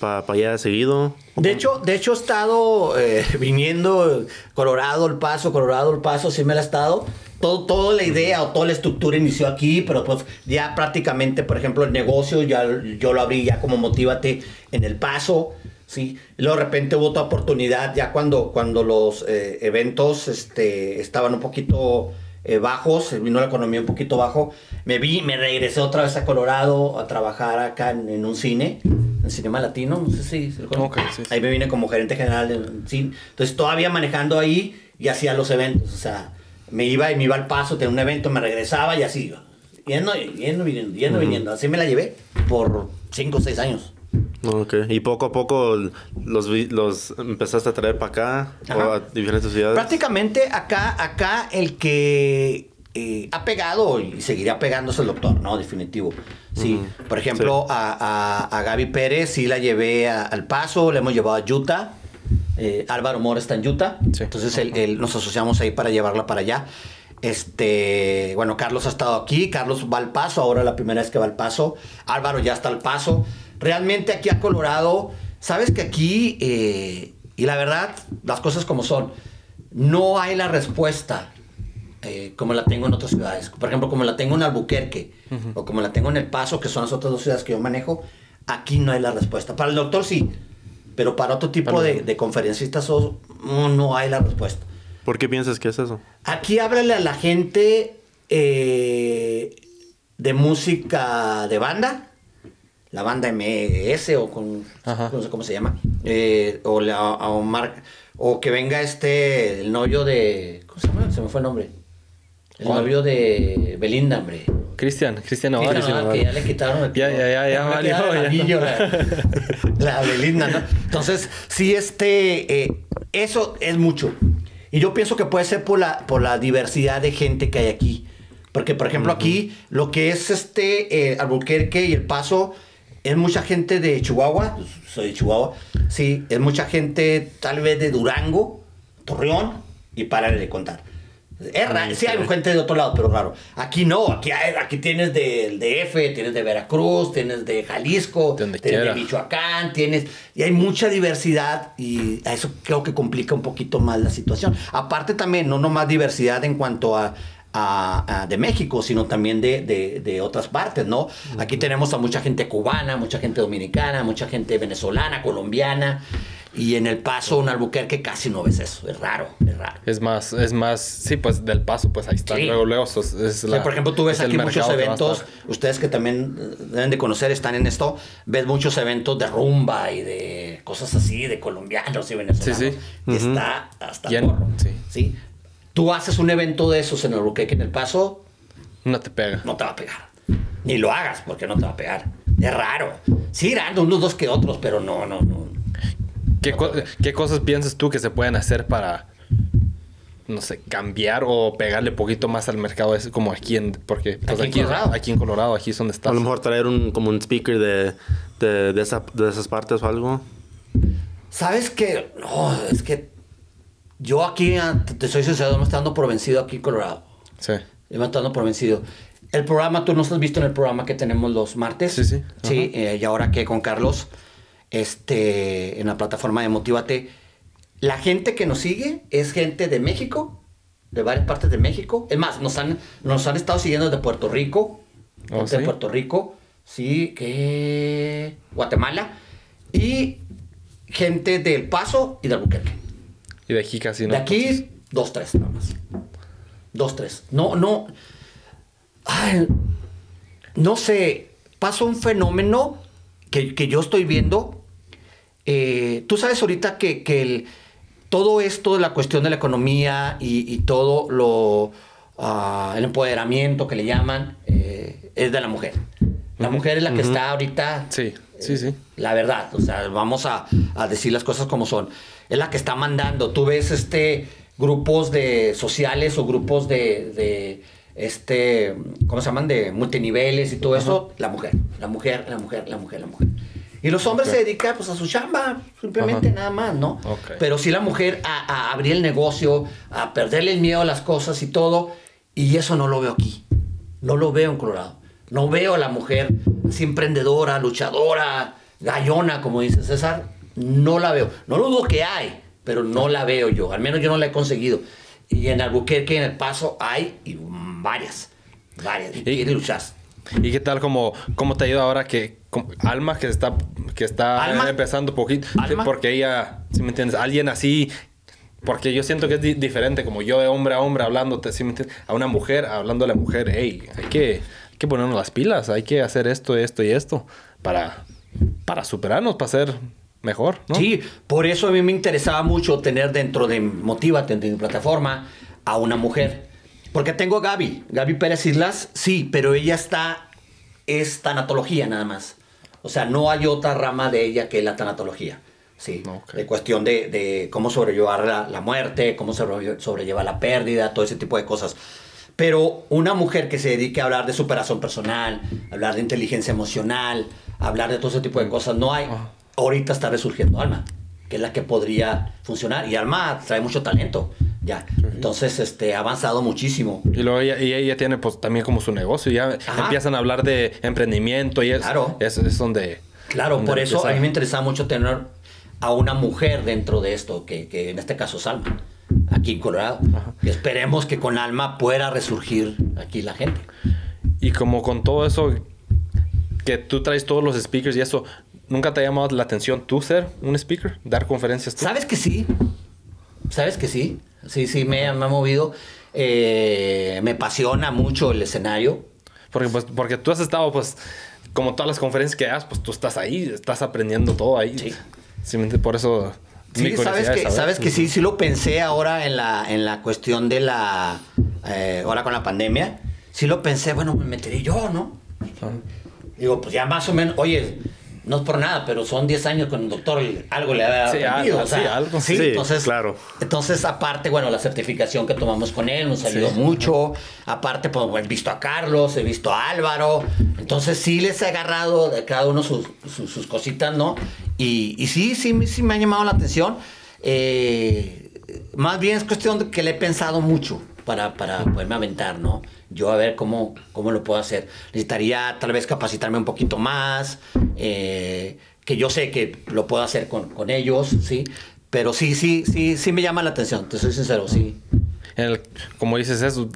C: para allá seguido.
D: De hecho, de hecho he estado eh, viniendo Colorado, El Paso, Colorado, El Paso, sí me la he estado. Todo, toda la idea o toda la estructura inició aquí, pero pues ya prácticamente, por ejemplo, el negocio ya yo lo abrí ya como Motívate en El Paso, ¿sí? Luego de repente hubo otra oportunidad ya cuando, cuando los eh, eventos este, estaban un poquito eh, bajos, vino la economía un poquito bajo, me vi, me regresé otra vez a Colorado a trabajar acá en, en un cine, en Cinema Latino, no sé si se lo conocen.
B: Ok, sí, sí.
D: Ahí me vine como gerente general de un cine. Entonces todavía manejando ahí y hacía los eventos, o sea, me iba y me iba al paso, tenía un evento, me regresaba y así iba. Yendo, y yendo, viniendo, yendo, viniendo. Así me la llevé por 5 o 6 años.
C: Ok. Y poco a poco los, vi- los empezaste a traer para acá o
D: Ajá.
C: a diferentes ciudades.
D: Prácticamente acá, acá el que eh, ha pegado y seguirá pegando es el doctor, ¿no? Definitivo. Sí. Por ejemplo,
C: Sí.
D: a, a, a Gaby Pérez sí la llevé a- al paso, le hemos llevado a Utah. Eh, Álvaro Mora está en Utah.
B: Sí.
D: Entonces él- él- nos asociamos ahí para llevarla para allá. Este, bueno, Carlos ha estado aquí, Carlos va al paso, ahora la primera vez que va al paso, Álvaro ya está al paso. Realmente aquí a Colorado, sabes que aquí, eh, y la verdad, las cosas como son, no hay la respuesta eh, como la tengo en otras ciudades. Por ejemplo, como la tengo en Albuquerque o como la tengo en El Paso, que son las otras dos ciudades que yo manejo, aquí no hay la respuesta. Para el doctor sí, pero para otro tipo de, de conferencistas o- no, no hay la respuesta.
C: ¿Por qué piensas que es eso?
D: Aquí háblale a la gente eh, de música de banda, la banda MS o con,
B: Ajá.
D: no sé cómo se llama, eh, o, la, a Omar- o que venga este, el novio de, ¿cómo se llama? Se me fue el nombre. El
B: ¿Cuál?
D: novio de Belinda, hombre.
B: Cristian, Cristian
D: que ya le quitaron el
B: Ya, ya, ya, ya
D: me
B: valió,
D: queda de
B: ya.
D: anillo la, la Belinda, ¿no? Entonces, sí, este, eh, eso es mucho. Y yo pienso que puede ser por la, por la diversidad de gente que hay aquí. Porque, por ejemplo, aquí lo que es este eh, Albuquerque y El Paso es mucha gente de Chihuahua. Soy de Chihuahua. Sí, es mucha gente tal vez de Durango, Torreón y párale de contar. Es raro, sí hay gente de otro lado, pero raro. Aquí no, aquí, hay- aquí tienes del DF, tienes de Veracruz, tienes de Jalisco,
B: donde
D: tienes
B: quiera.
D: de Michoacán, tienes... Y hay mucha diversidad y a eso creo que complica un poquito más la situación. Aparte también, no nomás diversidad en cuanto a... a- a- de México, sino también de, de- de otras partes, ¿no? Aquí tenemos a mucha gente cubana, mucha gente dominicana, mucha gente venezolana, colombiana, y en El Paso, en Albuquerque, casi no ves eso, es raro, es raro.
B: Es más, es más, sí, pues del paso, pues ahí está.
D: Sí.
B: Luego, luego, es,
D: Sí,
B: la-
D: por ejemplo, tú ves
B: es el
D: aquí muchos eventos, ustedes que también eh, deben de conocer, están en esto, ves muchos eventos de rumba y de cosas así, de colombianos y venezolanos.
B: Sí, sí.
D: Y está hasta porro.
B: sí.
D: sí. Tú haces un evento de esos en Albuquerque, en El Paso,
B: No te pega.
D: no te va a pegar. Ni lo hagas porque no te va a pegar. Es raro. Sí, irán unos dos que otros, pero no, no, no.
B: ¿Qué, co- ¿Qué cosas piensas tú que se pueden hacer para, no sé, cambiar o pegarle poquito más al mercado ese como aquí en, porque pues
D: Aquí en
B: aquí,
D: Colorado.
B: aquí en Colorado, aquí es donde estás.
C: A lo mejor traer un, como un speaker de, de, de, esa- de esas partes o algo.
D: ¿Sabes qué? No, es que yo aquí, ah, te- soy sincero, me está dando por vencido aquí en Colorado.
B: Sí.
D: Me estoy dando por vencido. El programa, tú nos has visto en el programa que tenemos los martes.
B: Sí, sí.
D: Sí, eh, y ahora que con Carlos, este, en la plataforma de Motívate, la gente que nos sigue es gente de México, de varias partes de México. Es más, nos han, nos han estado siguiendo de Puerto Rico,
B: Oh,
D: gente de
B: ¿sí?
D: Puerto Rico, sí, que Guatemala, y gente del Paso y de Albuquerque.
B: Y de aquí casi no.
D: De aquí, dos, tres, nada más. Dos, tres. No, no. Ay, no sé. Pasa un fenómeno que, que yo estoy viendo. Eh, Tú sabes ahorita que, que el- todo esto de la cuestión de la economía y, y todo lo. ah, el empoderamiento que le llaman eh, es de la mujer. La mujer es la que está ahorita
B: Sí, sí, sí.
D: la verdad, o sea, vamos a, a decir las cosas como son. Es la que está mandando. Tú ves este grupos de sociales o grupos de, de, este, ¿cómo se llaman? De multiniveles y todo eso. La mujer, la mujer, la mujer, la mujer, la mujer. Y los hombres se dedican pues a su chamba, simplemente
B: Ajá.
D: nada más, ¿no? Pero sí la mujer a, a abrir el negocio, a perderle el miedo a las cosas y todo. Y eso no lo veo aquí. No lo veo en Colorado. No veo a la mujer así emprendedora, luchadora, gallona, como dice César. No la veo. No lo dudo que hay, pero no la veo yo. Al menos yo no la he conseguido. Y en Albuquerque, en El Paso, hay y varias. Varias. Y,
B: Y-
D: luchar.
B: ¿Y qué tal como cómo te ayuda ahora que como- Alma que está que está
D: Alma.
B: empezando poquito Sí,
D: Alma.
B: porque ella, si me entiendes, alguien así porque yo siento que es di- diferente como yo de hombre a hombre hablándote, ¿sí me entiendes? A una mujer hablando a la mujer, hey, hay que hay que ponernos las pilas, hay que hacer esto, esto y esto para para superarnos, para ser mejor, ¿no?
D: Sí, por eso a mí me interesaba mucho tener dentro de Motívate, de mi plataforma, a una mujer. Porque tengo a Gaby, Gaby Pérez Islas, sí, pero ella está, es tanatología nada más. O sea, no hay otra rama de ella que la tanatología. Sí,
B: Ok.
D: de cuestión de, de cómo sobrellevar la, la muerte, cómo sobre- sobrellevar la pérdida, todo ese tipo de cosas. Pero una mujer que se dedique a hablar de superación personal, hablar de inteligencia emocional, hablar de todo ese tipo de cosas, no hay. Ahorita está resurgiendo Alma, que es la que podría funcionar. Y Alma trae mucho talento, ya. Entonces, este, ha avanzado muchísimo.
B: Y luego ella, y ella tiene pues también como su negocio, ya
D: Ajá.
B: empiezan a hablar de emprendimiento y es,
D: Claro.
B: es, es donde
D: Claro,
B: donde
D: por eso a mí me interesaba mucho tener a una mujer dentro de esto, que, que en este caso es Alma, aquí en Colorado. Y esperemos que con Alma pueda resurgir aquí la gente.
B: Y como con todo eso que tú traes todos los speakers y eso, ¿nunca te ha llamado la atención tú ser un speaker? Dar conferencias tú.
D: ¿Sabes que sí? ¿Sabes que sí? Sí, sí, me, me ha movido. Eh, me apasiona mucho el escenario.
B: Porque, pues, porque tú has estado, pues, como todas las conferencias que das, pues tú estás ahí, estás aprendiendo todo ahí.
D: Sí.
B: Simplemente por eso
D: Sí, sabes que, sabes que sí, sí lo pensé ahora en la, en la cuestión de la, eh, ahora con la pandemia, sí lo pensé, bueno, me meteré yo, ¿no? Digo, pues ya más o menos, oye, no es por nada, pero son 10 años con el doctor, y algo le ha
B: Sí,
D: aprendido,
B: algo,
D: o sea,
B: sí, algo.
D: sí,
C: Sí,
D: entonces,
C: claro.
D: entonces aparte, bueno, la certificación que tomamos con él nos ayudó
B: Sí.
D: mucho, aparte, pues he visto a Carlos, he visto a Álvaro, entonces sí les he agarrado de cada uno sus, sus, sus cositas, ¿no? Y, y sí, sí, me- sí me ha llamado la atención. Eh, más bien es cuestión de que le he pensado mucho para, para poderme aventar, ¿no? Yo a ver cómo, cómo lo puedo hacer. Necesitaría tal vez capacitarme un poquito más, eh, que yo sé que lo puedo hacer con, con ellos, ¿sí? Pero sí, sí, sí, sí me llama la atención, te soy sincero, sí.
B: Como dices eso,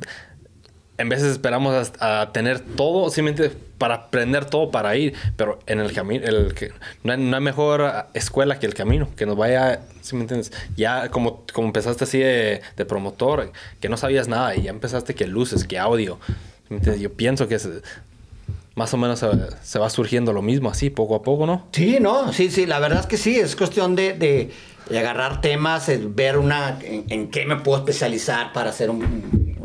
B: en veces esperamos hasta- a, tener todo, simplemente para aprender todo para ir, pero en el camino, el que no hay, no hay mejor escuela que el camino, que nos vaya, si me entiendes? Ya como, como empezaste así de, de promotor, que no sabías nada y ya empezaste que luces, que audio, ¿sí me entiendes? Yo pienso que más o menos se, se va surgiendo lo mismo así, poco a poco, ¿no?
D: Sí, no, sí, sí, la verdad es que sí, es cuestión de, de- de agarrar temas, ver una, en, en qué me puedo especializar para hacer un,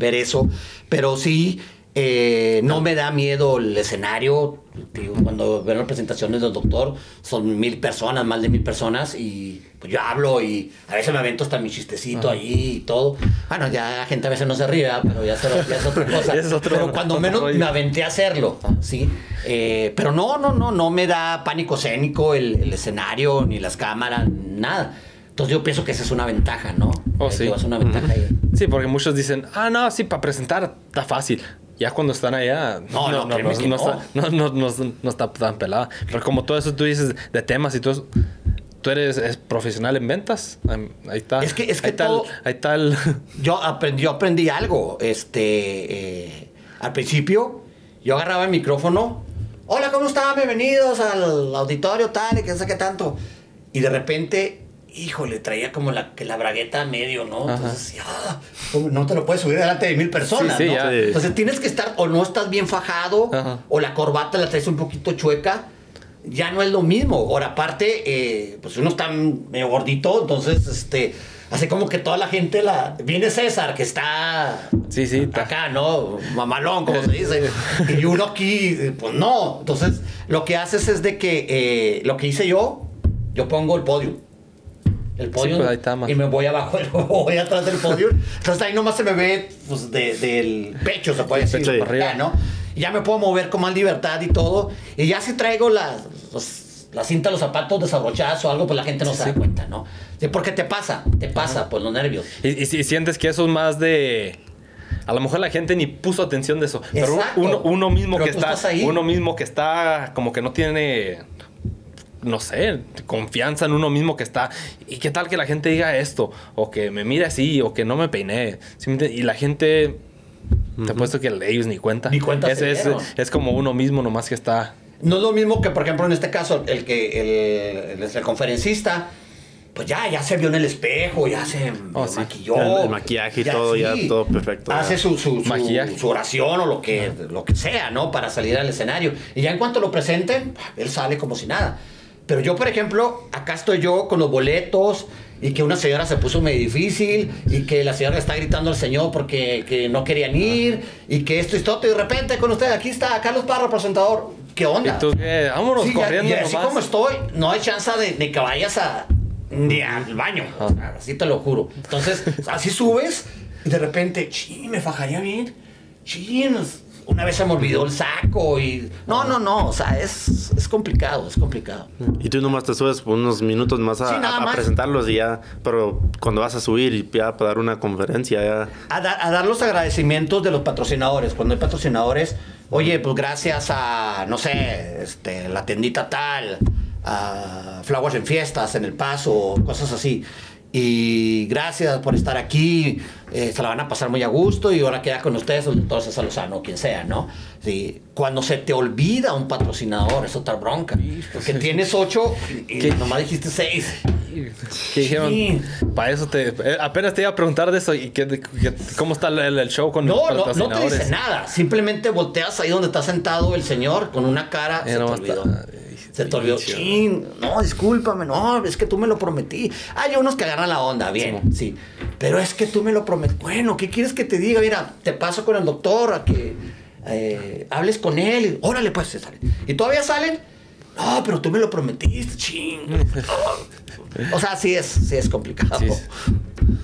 D: ver eso, pero sí, eh, no me da miedo el escenario, digo, cuando veo las presentaciones del doctor, son mil personas, más de mil personas, y pues yo hablo y a veces me avento hasta mi chistecito ahí y todo. Bueno, ya la gente a veces no se ríe, ¿verdad? pero ya, es- ya es otra cosa.
B: Es otro-
D: pero cuando
B: otro
D: menos
B: rollo.
D: me aventé a hacerlo, ¿sí? Eh, pero no, no, no, no me da pánico escénico el, el escenario, ni las cámaras, nada. Entonces yo pienso que esa es una ventaja, ¿no?
B: Oh, sí.
D: Es una ventaja ahí.
B: Sí, porque muchos dicen, ah, no, sí, para presentar está fácil. Ya cuando están allá,
D: No, no, no.
B: está, no, no- no- no está tan pelada. Pero como todo eso tú dices de temas y todo eso, tú eres es profesional en ventas. Ahí ahí está.
D: Es que- es que
B: ahí está el-
D: todo-
B: ahí está el-
D: Yo aprendí, yo aprendí algo. Este, eh, al principio, yo agarraba el micrófono. Hola, ¿cómo están? Bienvenidos al auditorio tal y que sé qué tanto. Y de repente, híjole, traía como la, que la bragueta a medio, ¿no?
B: Ajá.
D: Entonces, ya, no te lo puedes subir delante de mil personas,
B: Sí, sí,
D: ¿no?
B: ya.
D: Entonces tienes que estar, o no estás bien fajado,
B: Ajá.
D: o la corbata la traes un poquito chueca. Ya no es lo mismo. Ahora, aparte, eh, pues uno está medio gordito, entonces, este, hace como que toda la gente la. Viene César, que está
B: Sí, sí, está.
D: acá, ¿no? Mamalón, como se dice. Y uno aquí, eh, pues no. Entonces, lo que haces es de que eh, lo que hice yo, yo pongo el podio. El podio.
B: pues ahí está, man.
D: y me voy abajo, voy atrás del podio. Entonces ahí nomás se me ve pues, de- del pecho, se puede decir.
C: pecho
D: para arriba,
B: arriba.
D: ¿no? Y ya me puedo mover con más libertad y todo. Y ya si traigo las, los- la cinta, los zapatos desabrochados o algo, pues la gente no se da cuenta, ¿no? Porque te pasa, te pasa, pues los nervios.
B: Y, y si sientes que eso es más de. A lo mejor la gente ni puso atención de eso. Pero uno, uno mismo
D: Pero
B: que está.
D: ahí.
B: Uno mismo que está como que no tiene. No sé, confianza en uno mismo que está. ¿Y qué tal que la gente diga esto? O que me mire así, o que no me peiné. Y la gente. Te apuesto que ellos ni cuenta.
D: Ni cuenta
B: es, como uno mismo nomás que está.
D: No es lo mismo que, por ejemplo, en este caso, el que el, el- el conferencista, pues ya, ya se vio en el espejo, ya se
B: Oh, sí.
D: maquilló.
C: El- el maquillaje y todo, ya todo perfecto,
D: Hace su, su, su- su oración o lo que, lo que sea, ¿no? Para salir al escenario. Y ya en cuanto lo presenten, él sale como si nada. Pero yo, por ejemplo, acá estoy yo con los boletos y que una señora se puso medio difícil y que la señora está gritando al señor porque que no querían ir y que esto y esto y de repente con usted aquí está Carlos Parra, presentador. ¿Qué onda?
B: ¿Y tú qué? Vámonos
D: Sí,
B: corriendo
D: y así
B: nomás.
D: como estoy, no hay chance de, de que vayas a, ni al baño. O sea, así te lo juro. Entonces, así subes y de repente, sí, me fajaría bien. Sí, una vez se me olvidó el saco y... No, no, no. O sea, es, es complicado, es complicado.
C: Y tú nomás te subes por unos minutos más a,
D: Sí, nada
C: a- a
D: más.
C: presentarlos y ya. Pero cuando vas a subir y ya para dar una conferencia, ya.
D: A, dar- a dar los agradecimientos de los patrocinadores. Cuando hay patrocinadores, oye, pues gracias a, no sé, este, la tiendita tal, a Flowers en Fiestas, en El Paso, cosas así. Y gracias por estar aquí, eh, se la van a pasar muy a gusto y ahora queda con ustedes doctor César Lozano, quien sea, ¿no? Sí. Cuando se te olvida un patrocinador, es otra bronca. Porque tienes ocho y,
B: ¿Qué?
D: nomás dijiste seis.
B: Que dijeron,
D: Sí.
B: para eso te... eh, apenas te iba a preguntar de eso y que, que- cómo está el, el show con
D: No,
B: los
D: no, no te dice nada. Simplemente volteas ahí donde está sentado el señor con una cara.
B: Eh,
D: se te
B: nomás
D: olvidó.
B: está-
D: Se te olvidó. Chin, no, discúlpame, no, es que tú me lo prometí. Hay unos que agarran la onda, bien, sí. Pero es que tú me lo prometiste. Bueno, ¿qué quieres que te diga? Mira, te paso con el doctor a que eh, hables con él. Y, Órale, pues, se sale. ¿Y todavía salen? No, pero tú me lo prometiste, ching. o sea, sí es, sí es complicado.
B: Sí.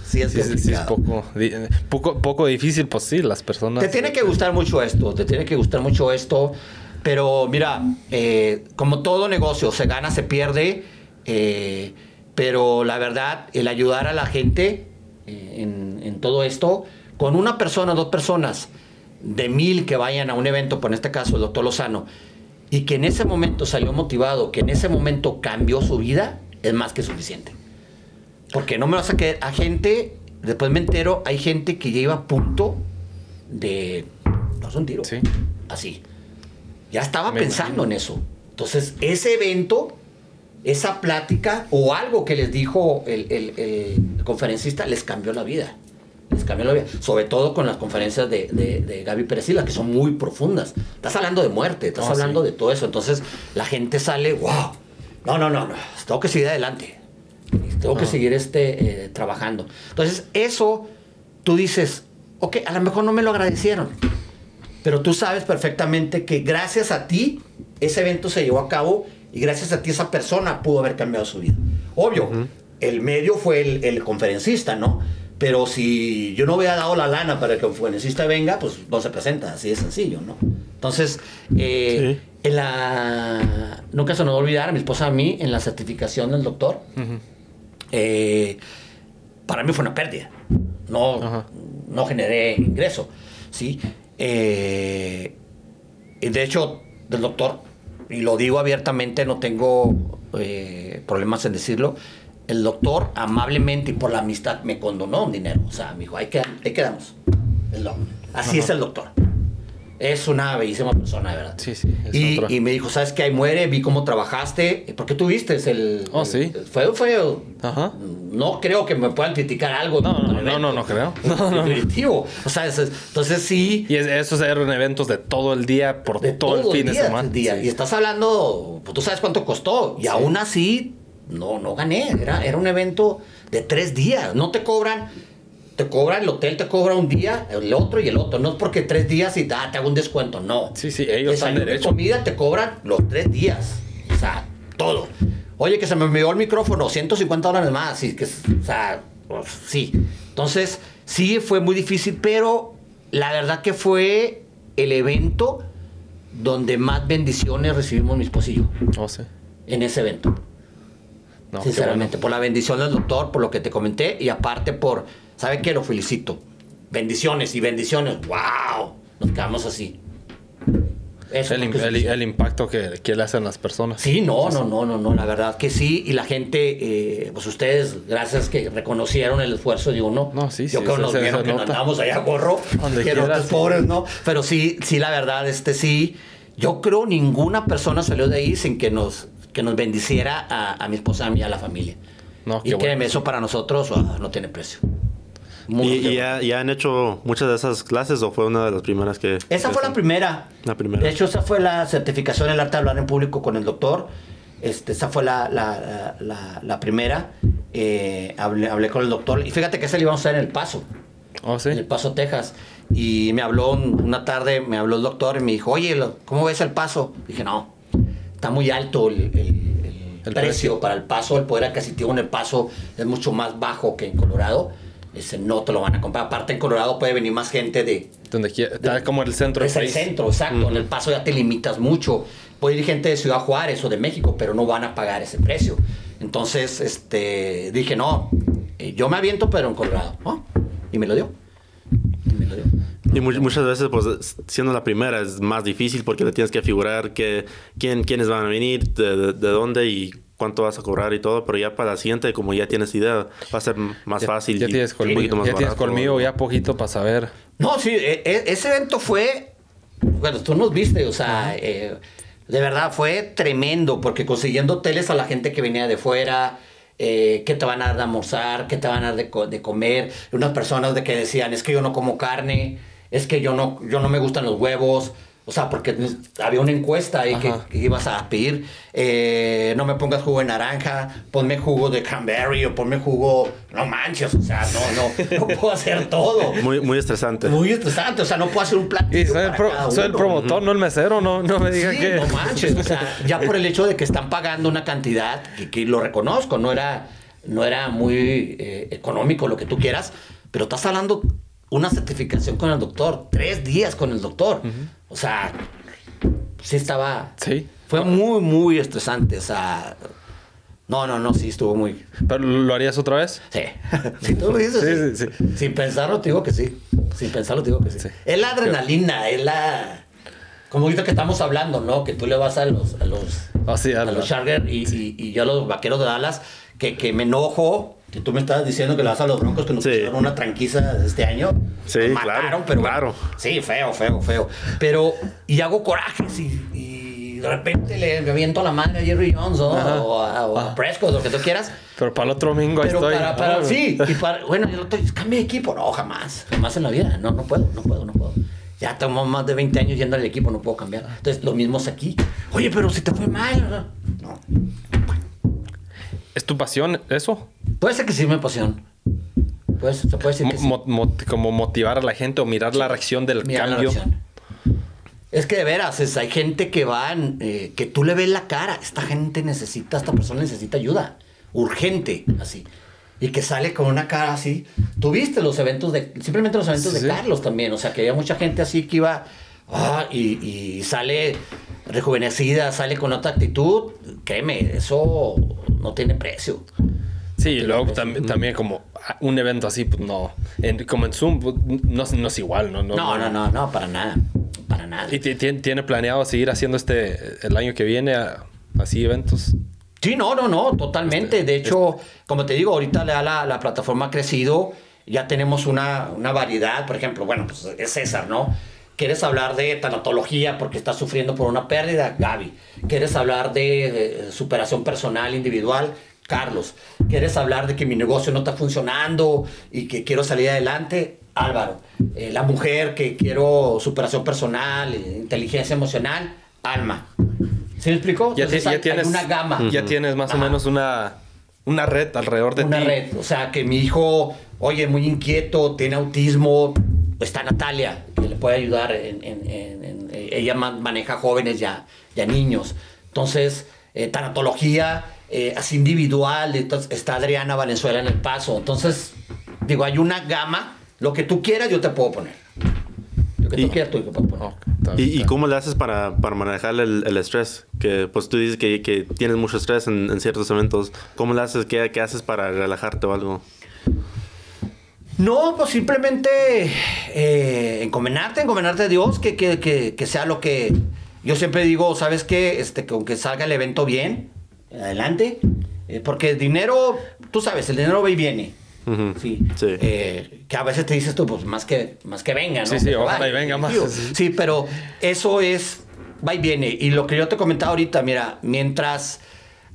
D: Sí, es
B: Sí, sí, sí, es poco, poco, poco difícil, pues sí, las personas.
D: Te tiene que gustar mucho esto, te tiene que gustar mucho esto. Pero mira, eh, como todo negocio, se gana, se pierde. eh, pero la verdad, el ayudar a la gente eh, en, en todo esto, con una persona, dos personas, de mil que vayan a un evento, por en este caso el doctor Lozano, y que en ese momento salió motivado, que en ese momento cambió su vida, es más que suficiente. Porque no me vas a quedar a gente, después me entero, hay gente que lleva a punto de darse un tiro.
B: Sí.
D: Así. Ya estaba
B: Me
D: pensando
B: imagino.
D: en eso. Entonces, ese evento, esa plática o algo que les dijo el, el- el conferencista les cambió la vida. Les cambió la vida. Sobre todo con las conferencias de, de, de Gaby Pérez Silva, que son muy profundas. Estás hablando de muerte, estás
B: No,
D: hablando
B: sí.
D: de todo eso. Entonces, la gente sale, wow. No, no, no, no. Tengo que seguir adelante. Tengo que seguir este, eh, trabajando. Entonces, eso, tú dices, ok, a lo mejor no me lo agradecieron. Pero tú sabes perfectamente que gracias a ti ese evento se llevó a cabo y gracias a ti esa persona pudo haber cambiado su vida. Obvio, el medio fue el, el conferencista, ¿no? Pero si yo no hubiera dado la lana para que el conferencista venga, pues no se presenta, así de sencillo, ¿no? Entonces, eh, en la... Nunca se nos va a olvidar, a mi esposa a mí, en la certificación del doctor, eh, para mí fue una pérdida. No, no generé ingreso, ¿sí? Eh, y de hecho, del doctor, y lo digo abiertamente, no tengo eh, problemas en decirlo, el doctor amablemente y por la amistad me condonó un dinero. O sea, me dijo, ahí, queda- ahí quedamos. Así es el doctor. Es una bellísima persona, de verdad.
B: Sí, sí,
D: y, y me dijo, ¿sabes qué? Ahí muere, vi cómo trabajaste. ¿Por qué tú viste el...
B: Oh,
D: el-
B: sí.
D: Fue, fue...
B: Ajá.
D: No creo que me puedan criticar algo.
B: No, no, no, no, no creo. No.
D: Definitivo. O sea, es- entonces sí...
B: Y es- esos eran eventos de todo el día, por
D: de
B: todo, el fin de
D: día,
B: semana.
D: día.
B: Sí.
D: Y estás hablando, pues tú sabes cuánto costó. Y aún así, no, no gané. Era, era un evento de tres días. No te cobran, te cobra el hotel, te cobra un día, el otro y el otro. No es porque tres días y ah, te hago un descuento. No.
B: Sí, sí, ellos están
D: Desayuno
B: derecho.
D: comida te cobran los tres días. O sea, todo. Oye, que se me olvidó el micrófono, 150 dólares más. Y que, o sea, pues, sí. Entonces, sí fue muy difícil, pero la verdad que fue el evento donde más bendiciones recibimos mi esposo y yo
B: Oh, sí.
D: en ese evento.
B: No,
D: sinceramente, por la bendición del doctor, por lo que te comenté, y aparte por, ¿sabe qué? Lo felicito. Bendiciones y bendiciones. ¡Wow! Nos quedamos así. Eso
B: El, el- el impacto que, que le hacen las personas.
D: Sí, no, no, no, no, no, la verdad que sí. Y la gente, eh, pues ustedes, gracias que reconocieron el esfuerzo de uno.
B: No, sí,
D: Yo
B: sí,
D: creo que nos vieron que
B: nota.
D: andamos allá a gorro.
B: Donde
D: que
B: quiera, sí.
D: pobres, ¿no? Pero sí, sí, la verdad, este sí. Yo creo ninguna persona salió de ahí sin que nos, que nos bendiciera a, a mi esposa, a mí, a la familia.
B: No,
D: y créeme,
B: bueno.
D: eso para nosotros ah, no tiene precio. Muy
C: ¿Y, y ya, ya han hecho muchas de esas clases o fue una de las primeras que...
D: Esa
C: que
D: fue la
C: están?
D: primera.
C: La primera.
D: De hecho, esa fue la certificación en el arte de hablar en público con el doctor. Este, esa fue la, la, la, la- la primera. Eh, hablé, hablé con el doctor. Y fíjate que ese le íbamos a hacer en El Paso,
B: Oh, sí.
D: en El Paso, Texas. Y me habló un- una tarde, me habló el doctor y me dijo, oye, ¿cómo ves el Paso? Dije, no, está muy alto el, el- el
B: El
D: precio,
B: precio.
D: para el Paso. El poder adquisitivo en El Paso es mucho más bajo que en Colorado. Ese no te lo van a comprar. Aparte, en Colorado puede venir más gente de,
B: Donde quiera. Está como el centro del
D: es el centro, exacto. En el paso ya te limitas mucho. Puede ir gente de Ciudad Juárez o de México, pero no van a pagar ese precio. Entonces, este, dije, no, eh, yo me aviento, pero en Colorado. ¿no? Y me lo dio. Y me lo dio.
C: Y mu- muchas veces, pues, siendo la primera es más difícil porque le tienes que figurar que, quién, quiénes van a venir, de, de- de dónde y cuánto vas a cobrar y todo. Pero ya para la siguiente, como ya tienes idea, va a ser más
B: Ya-
C: fácil.
B: Ya
C: y
B: tienes
C: un
B: colmillo,
C: poquito más
B: ya tienes
C: barato.
B: colmillo ya poquito para saber.
D: No, sí, e- e- ese evento fue, bueno, tú nos viste, o sea, eh, de verdad fue tremendo, porque consiguiendo hoteles a la gente que venía de fuera, eh, que te van a dar de almorzar, que te van a dar de, co- de comer, unas personas de que decían, es que yo no como carne, es que yo no, yo no me gustan los huevos, O sea, porque había una encuesta ahí que, ibas a pedir, eh, no me pongas jugo de naranja, ponme jugo de cranberry o ponme jugo, no manches, o sea, no, no, no puedo hacer todo.
C: Muy, muy estresante.
D: Muy estresante, o sea, no puedo hacer un platillo
B: Y soy el,
D: para
B: pro-
D: cada
B: soy el
D: uno.
B: promotor, no el mesero, no, no me diga
D: Sí,
B: que...
D: no manches, o sea, ya por el hecho de que están pagando una cantidad, que, que lo reconozco, no era, no era muy eh, económico lo que tú quieras, pero estás hablando una certificación con el doctor, tres días con el doctor. O sea, sí estaba...
B: Sí.
D: Fue muy, muy estresante, o sea... No, no, no, sí estuvo muy...
B: ¿Pero lo harías otra vez?
D: Sí. Si tú lo dices,
B: Sí,
D: sí,
B: sí.
D: Sin pensarlo, te digo que sí. Sin pensarlo, te digo que sí.
B: Sí.
D: Es la adrenalina, es la. Como ahorita que estamos hablando, ¿no? Que tú le vas a los. A los,
B: Ah, sí, a
D: los Chargers y, y- y yo a los vaqueros de Dallas, que, que me enojo. Que tú me estabas diciendo que le vas a los broncos que nos
C: Sí.
D: pusieron una tranquiza este año.
C: Sí,
D: Nos
C: claro,
D: mataron, pero. bueno.
C: claro.
D: Sí, feo, feo, feo. Pero. Y hago corajes y. y de repente le aviento la madre a Jerry Jones.
B: Ajá.
D: o a, o a
B: Ajá.
D: Prescott, lo que tú quieras.
B: Pero para el otro domingo
D: Pero
B: estoy.
D: para, para-
B: Ah,
D: sí, y para, bueno, yo estoy, cambia de equipo, no, jamás, jamás en la vida, no, no puedo, no puedo, no puedo. Ya tengo más de 20 años yendo al equipo, no puedo cambiar. Entonces, lo mismo es aquí. Oye, pero si te fue mal, no.
B: ¿Es tu pasión eso?
D: Puede ser que sí me pasión. Pues, se puede decir que sí.
B: Mo- mo- como motivar a la gente o mirar la reacción del
D: la
B: cambio.
D: reacción. Es que de veras, es- hay gente que va, en, eh, que tú le ves la cara. Esta gente necesita, esta persona necesita ayuda. Urgente, así. Y que sale con una cara así. Tú viste los eventos de, simplemente los eventos
B: Sí,
D: de
B: sí.
D: Carlos también. O sea, que había mucha gente así que iba, ah, y, y sale rejuvenecida, sale con otra actitud. Créeme, eso no tiene precio.
B: Sí, y luego también, también como un evento así, pues no. En- como en Zoom, pues, no, no es igual, ¿no?
D: No, no, no, no, para nada. Para nada.
B: ¿Y ti- ti- tiene planeado seguir haciendo este el año que viene a- así eventos?
D: Sí, no, no, no, totalmente.
B: Este,
D: de hecho, como te digo, ahorita la, la, la plataforma ha crecido, ya tenemos una, una variedad, por ejemplo, bueno, pues es César, ¿no? ¿Quieres hablar de tanatología porque estás sufriendo por una pérdida? Gaby. ¿Quieres hablar de superación personal individual? Carlos. ¿Quieres hablar de que mi negocio no está funcionando y que quiero salir adelante? Álvaro. Eh, la mujer que quiero superación personal, eh, inteligencia emocional, Alma. ¿Sí me explico?
B: Ya,
D: Entonces,
B: ya
D: hay- hay
B: tienes
D: una gama.
B: Ya tienes más o menos una, una red alrededor de
D: una
B: ti.
D: red. O sea, que mi hijo, oye, muy inquieto, tiene autismo. Está Natalia, puede ayudar. En, en- en- en- eh, ella ma- maneja jóvenes ya, ya niños. Entonces, eh, tanatología, eh, así individual. Entonces, está Adriana Valenzuela en el paso. Entonces, digo, hay una gama. Lo que tú quieras, yo te puedo poner. Lo que
C: Y-
D: tú quieras, tú te puedo poner.
B: Está
C: ¿Y, cómo le haces para, para manejar el, el estrés? Que pues tú dices que, que tienes mucho estrés en, en ciertos eventos. ¿Cómo le haces? ¿Qué, qué haces para relajarte o algo?
D: No, pues simplemente eh, encomendarte, encomendarte a Dios, que, que, que, que sea lo que... Yo siempre digo, ¿sabes qué? Este, que aunque salga el evento bien, adelante. Eh, porque el dinero, tú sabes, el dinero va y viene. Sí.
C: Sí.
D: Eh, que a veces te dices tú, pues más que, más que venga, ¿no?
B: Sí, sí, ojalá y venga más.
D: Sí, pero eso es, va y viene. Y lo que yo te comentaba ahorita, mira, mientras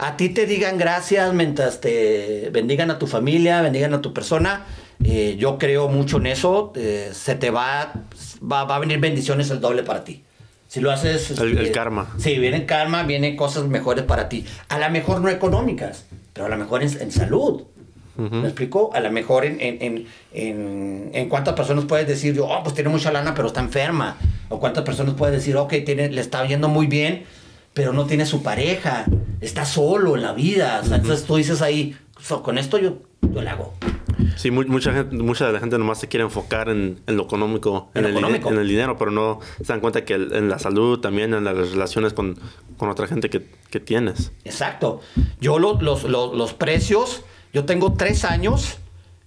D: a ti te digan gracias, mientras te bendigan a tu familia, bendigan a tu persona, eh, yo creo mucho en eso, eh, se te va, va, va a venir bendiciones el doble para ti. Si lo haces...
C: El- el
D: eh,
C: karma.
D: Sí, viene karma, vienen cosas mejores para ti. A lo mejor no económicas, pero a lo mejor en, en salud. ¿Me explico? A lo mejor en, en, en, en, cuántas personas puedes decir, yo, oh, pues tiene mucha lana, pero está enferma. O cuántas personas puedes decir, ok, tiene, le está yendo muy bien, pero no tiene su pareja. Está solo en la vida. O sea, Entonces tú dices ahí, "So, con esto yo, yo le hago.
C: Sí, mu- mucha, gente, mucha de la gente nomás se quiere enfocar en, en lo económico,
D: En
C: en,
D: lo
C: el,
D: económico.
C: en el dinero, pero no se dan cuenta que el- en la salud también, en las relaciones con, con otra gente que, que tienes.
D: Exacto. Yo lo- los, los, los precios, yo tengo tres años,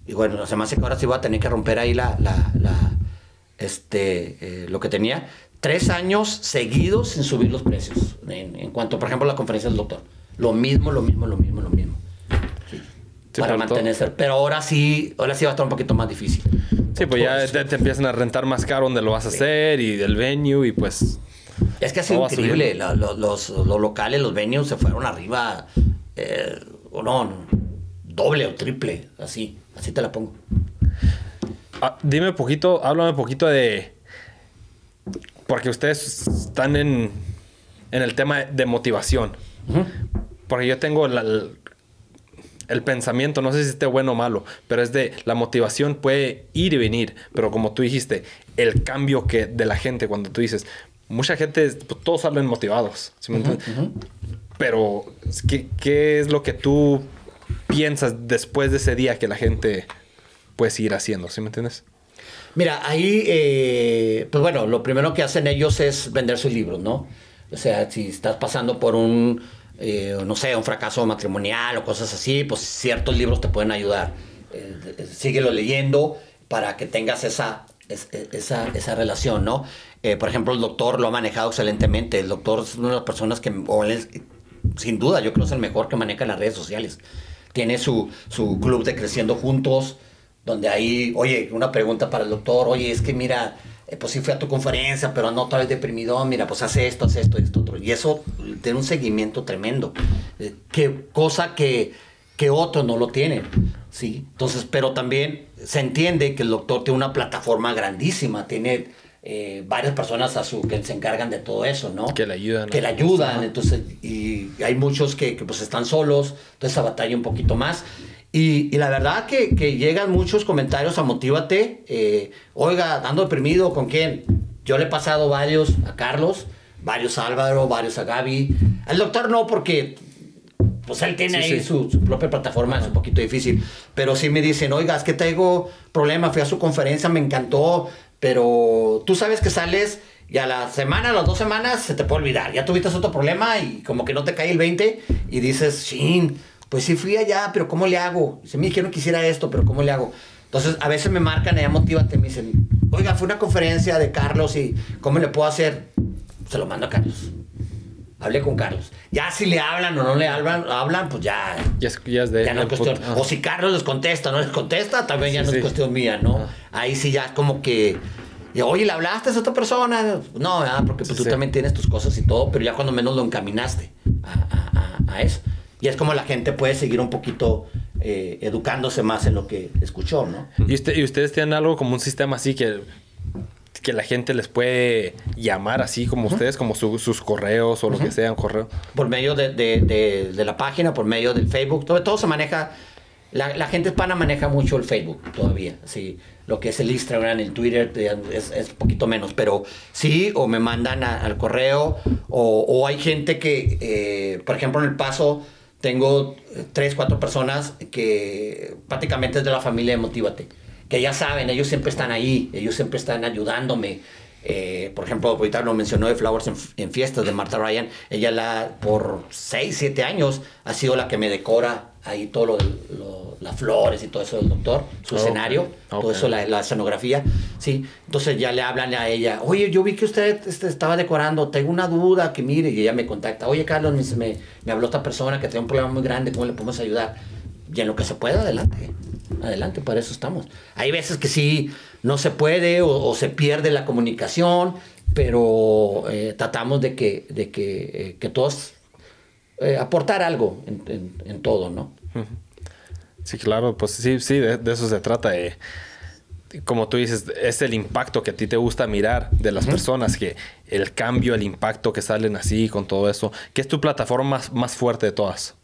D: y bueno, se me hace que ahora sí voy a tener que romper ahí la, la, la- este, eh, lo que tenía. Tres años seguidos sin subir los precios. En, en cuanto, por ejemplo, a la conferencia del doctor. Lo mismo, lo mismo, lo mismo, lo mismo. Sí.
B: Sí,
D: para mantenerse. Pero ahora sí, ahora sí va a estar un poquito más difícil.
B: Sí, pues ya te, te empiezan a rentar más caro donde lo vas a hacer y del venue y pues...
D: Es que ha sido increíble. La- los, los locales, los venues se fueron arriba. eh, o no, doble o triple. Así. Así te la pongo.
B: Ah, dime un poquito, háblame un poquito de porque ustedes están en, en el tema de motivación. Porque yo tengo la- el, el pensamiento, no sé si esté bueno o malo, pero es de la motivación puede ir y venir, pero como tú dijiste, el cambio que de la gente cuando tú dices, mucha gente, pues, todos salen motivados, ¿sí me entiendes? Pero, ¿qué, ¿qué es lo que tú piensas después de ese día que la gente puede seguir haciendo, ¿sí me entiendes?
D: Mira, ahí, eh, pues bueno, lo primero que hacen ellos es vender sus libros, ¿no? O sea, si estás pasando por un, eh, no sé, un fracaso matrimonial o cosas así, pues ciertos libros te pueden ayudar. Eh, eh, síguelo leyendo para que tengas esa, es- eh, esa, esa relación, ¿no? Por ejemplo, el doctor lo ha manejado excelentemente. El doctor es una de las personas que, sin duda, yo creo que es el mejor que maneja las redes sociales. Tiene su, su club de Creciendo Juntos, donde ahí, oye, una pregunta para el doctor, oye, es que mira, eh, pues sí fui a tu conferencia, pero no, otra vez deprimido, mira, pues hace esto, hace esto, esto, otro. Y eso tiene un seguimiento tremendo. Eh, que, cosa que, que otros no lo tienen, ¿sí? Entonces, pero también se entiende que el doctor tiene una plataforma grandísima, tiene eh, varias personas a su, que se encargan de todo eso, ¿no?
B: Que le ayudan.
D: Que le ayudan, entonces, y hay muchos que, que, pues están solos, entonces esa batalla un poquito más. Y, y la verdad que, que llegan muchos comentarios a Motívate, eh, oiga, ando deprimido, ¿con quién? Yo le he pasado varios a Carlos, varios a Álvaro, varios a Gaby. Al doctor no, porque pues él tiene
B: Sí,
D: ahí
B: sí.
D: Su, su propia plataforma, es un poquito difícil. Pero sí me dicen, oiga, es que tengo problema, fui a su conferencia, me encantó, pero tú sabes que sales y a la semana, a las dos semanas, se te puede olvidar. Ya tuviste otro problema y como que no te cae el 20 y dices, shin, pues sí fui allá, pero ¿cómo le hago? Se me dijeron que hiciera esto, pero ¿cómo le hago? Entonces, a veces me marcan, allá motívate, me dicen, oiga, fue una conferencia de Carlos y ¿cómo le puedo hacer? Se lo mando a Carlos. Hablé con Carlos. Ya si le hablan o no le hablan, hablan pues ya,
B: Ya es, ya es de...
D: ya no es cuestión.
B: Ah.
D: O si Carlos les contesta o no les contesta, también ya no
B: sí.
D: es cuestión mía, ¿no? Ahí sí ya es como que, y, oye, ¿le hablaste a esa otra persona? No, ¿verdad? porque pues,
B: Sí,
D: tú también tienes tus cosas y todo, pero ya cuando menos lo encaminaste a, a- a- a eso. Y es como la gente puede seguir un poquito eh, educándose más en lo que escuchó, ¿no?
B: ¿Y, usted- y ustedes tienen algo como un sistema así que, que la gente les puede llamar así como ustedes, como su- sus correos o lo que sea, un correo?
D: por medio de, de- de- de la página, por medio del Facebook, todo, todo se maneja, la, la gente hispana maneja mucho el Facebook todavía, sí, lo que es el Instagram, el Twitter es, es un poquito menos, pero sí, o me mandan a- al correo, o, o hay gente que, eh, por ejemplo, en El Paso, tengo eh, tres, cuatro personas que prácticamente es de la familia de Motívate, que ya saben, ellos siempre están ahí, ellos siempre están ayudándome, eh, por ejemplo, ahorita lo mencionó de Flowers en, Fiestas de Martha Ryan. Ella la, por 6, 7 años ha sido la que me decora ahí todo lo, lo- las flores y todo eso del doctor, su escenario, todo eso, la, la escenografía. Sí, entonces ya le hablan a ella, oye, yo vi que usted este, estaba decorando, tengo una duda, que mire, y ella me contacta, oye, Carlos, me, me, me habló esta persona que tiene un problema muy grande, ¿cómo le podemos ayudar? Y en lo que se pueda, adelante. Adelante, para eso estamos. Hay veces que sí no se puede o, o se pierde la comunicación, pero eh, tratamos de que, de que, eh, que todos eh, aportar algo en, en- en todo, ¿no?
B: Sí, claro, pues sí, sí, de, de eso se trata. de- como tú dices, es el impacto que a ti te gusta mirar de las personas, que el cambio, el impacto que salen así con todo eso. ¿Qué es tu plataforma más, más fuerte de todas?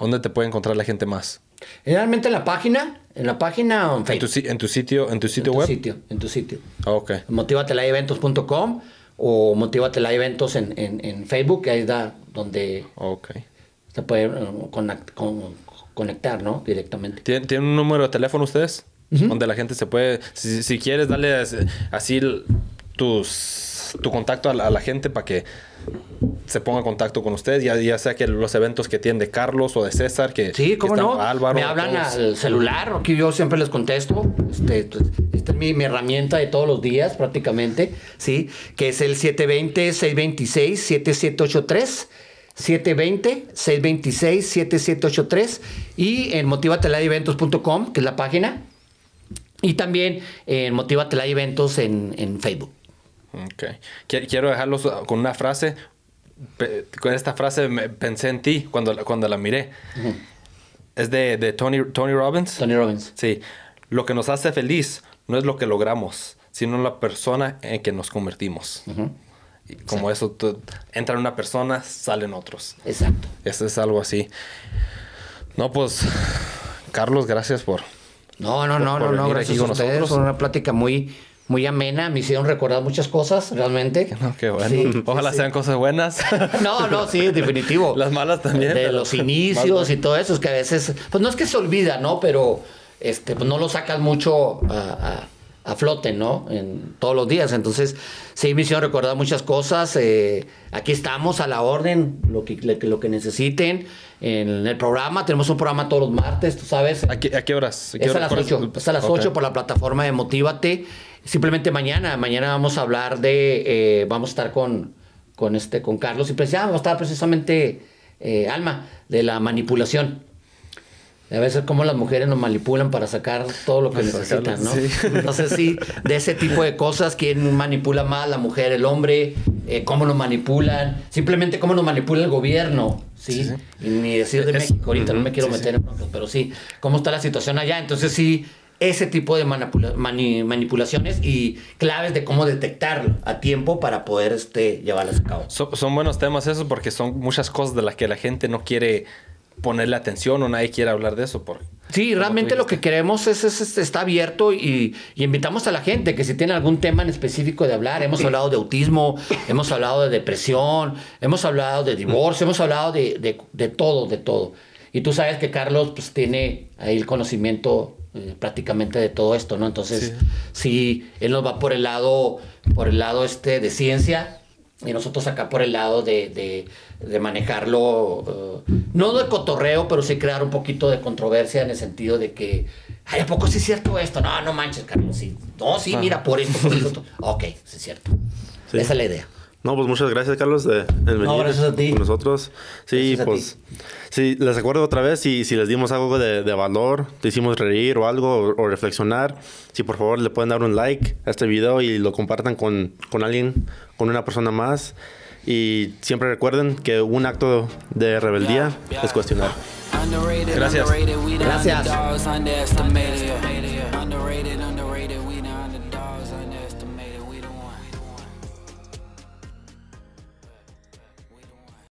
B: ¿Dónde te puede encontrar la gente más?
D: Generalmente en la página, en la página o en
B: ¿En tu, en tu sitio, en tu sitio
D: en tu
B: web?
D: sitio, en tu sitio.
B: Ok.
D: motivatelaeventos.com o motivatelaeventos en, en, en Facebook, que ahí da donde se puede eh, con- conectar, ¿no? Directamente.
B: ¿Tien- ¿Tienen un número de teléfono ustedes? Donde la gente se puede... Si, si quieres, darle as- así tus, tu contacto a la, a la gente para que se ponga en contacto con ustedes, ya, ya sea que los eventos que tienen de Carlos o de César, que,
D: Sí,
B: que
D: cómo
B: están-
D: no.
B: Álvaro,
D: me hablan
B: todos.
D: al celular, aquí yo siempre les contesto. Este, esta es mi, mi herramienta de todos los días prácticamente, ¿sí? Que es el 720-626-7783. 720-626-7783 y en motivatelaeventos.com, que es la página, y también en Motivatela Eventos en, en Facebook.
B: Ok. Qui- Quiero dejarlos con una frase. Con esta frase me- pensé en ti cuando, la- cuando la miré. Es de, de Tony, Tony Robbins.
D: Tony Robbins.
B: Sí. Lo que nos hace feliz no es lo que logramos, sino la persona en que nos convertimos. Y como eso, entra una persona, salen otros.
D: Exacto.
B: Eso es algo así. No, pues, Carlos, gracias por...
D: No, no, no,
B: por
D: no, no, gracias a ustedes.
B: nosotros.
D: Fue una plática muy, muy amena. Me hicieron recordar muchas cosas, realmente.
B: No, qué bueno.
D: Sí,
B: Ojalá
D: sí,
B: sean cosas buenas.
D: No, no, sí, definitivo.
B: Las malas también,
D: De los inicios y todo eso, es que a veces, pues no es que se olvida, ¿no? Pero este, pues no lo sacas mucho a, a- a flote, ¿no? En todos los días. Entonces, sí, me hicieron recordar muchas cosas. eh, aquí estamos a la orden, lo que, lo que necesiten. En el programa, tenemos un programa todos los martes, tú sabes.
B: ¿A qué, a qué horas? ¿A qué
D: Es a las
B: cuál
D: 8. Es a las
B: Ok.
D: 8 por la plataforma de Motívate. Simplemente mañana. Mañana vamos a hablar de. eh, vamos a estar con, con, este, con Carlos y pues ya vamos a estar precisamente. eh, Alma, de la manipulación. A veces cómo las mujeres nos manipulan para sacar todo lo que
B: Para
D: necesitan, ¿no?
B: sí.
D: Entonces sí, de ese tipo de cosas, quién manipula más, la mujer, el hombre, eh, cómo nos manipulan, simplemente cómo nos manipula el gobierno, ¿sí?
B: Sí, sí.
D: Y ni decir de
B: Es-
D: México ahorita, no me quiero meter en pero sí, cómo está la situación allá. Entonces sí, ese tipo de manipula- mani- manipulaciones y claves de cómo detectarlo a tiempo para poder este, llevarlas a cabo.
B: So- son buenos temas esos porque son muchas cosas de las que la gente no quiere ponerle atención o nadie quiere hablar de eso. Por,
D: Sí, realmente lo que queremos es, es- es- está abierto y, y invitamos a la gente que si tiene algún tema en específico de hablar, hemos hablado de autismo, hemos hablado de depresión, hemos hablado de divorcio, hemos hablado de, de- de todo, de todo. Y tú sabes que Carlos pues tiene ahí el conocimiento eh, prácticamente de todo esto, ¿no? Entonces, sí. él nos va por el lado, por el lado este de ciencia y nosotros acá por el lado de, de- de manejarlo, eh, no de cotorreo, pero sí crear un poquito de controversia en el sentido de que, ay, ¿a poco sí es cierto esto? No, no manches, Carlos, sí. No, sí, mira, por esto, por esto. ok, sí es cierto.
C: Sí.
D: Esa es la idea.
C: No, pues muchas gracias, Carlos, de, de venir
D: gracias a ti.
C: con nosotros. Sí,
D: Gracias
C: pues, sí, les recuerdo otra vez, si, si les dimos algo de, de valor, te hicimos reír o algo, o, o reflexionar, si por favor le pueden dar un like a este video y lo compartan con, con alguien, con una persona más. Y siempre recuerden que un acto de rebeldía es cuestionar.
B: Gracias.
D: Gracias.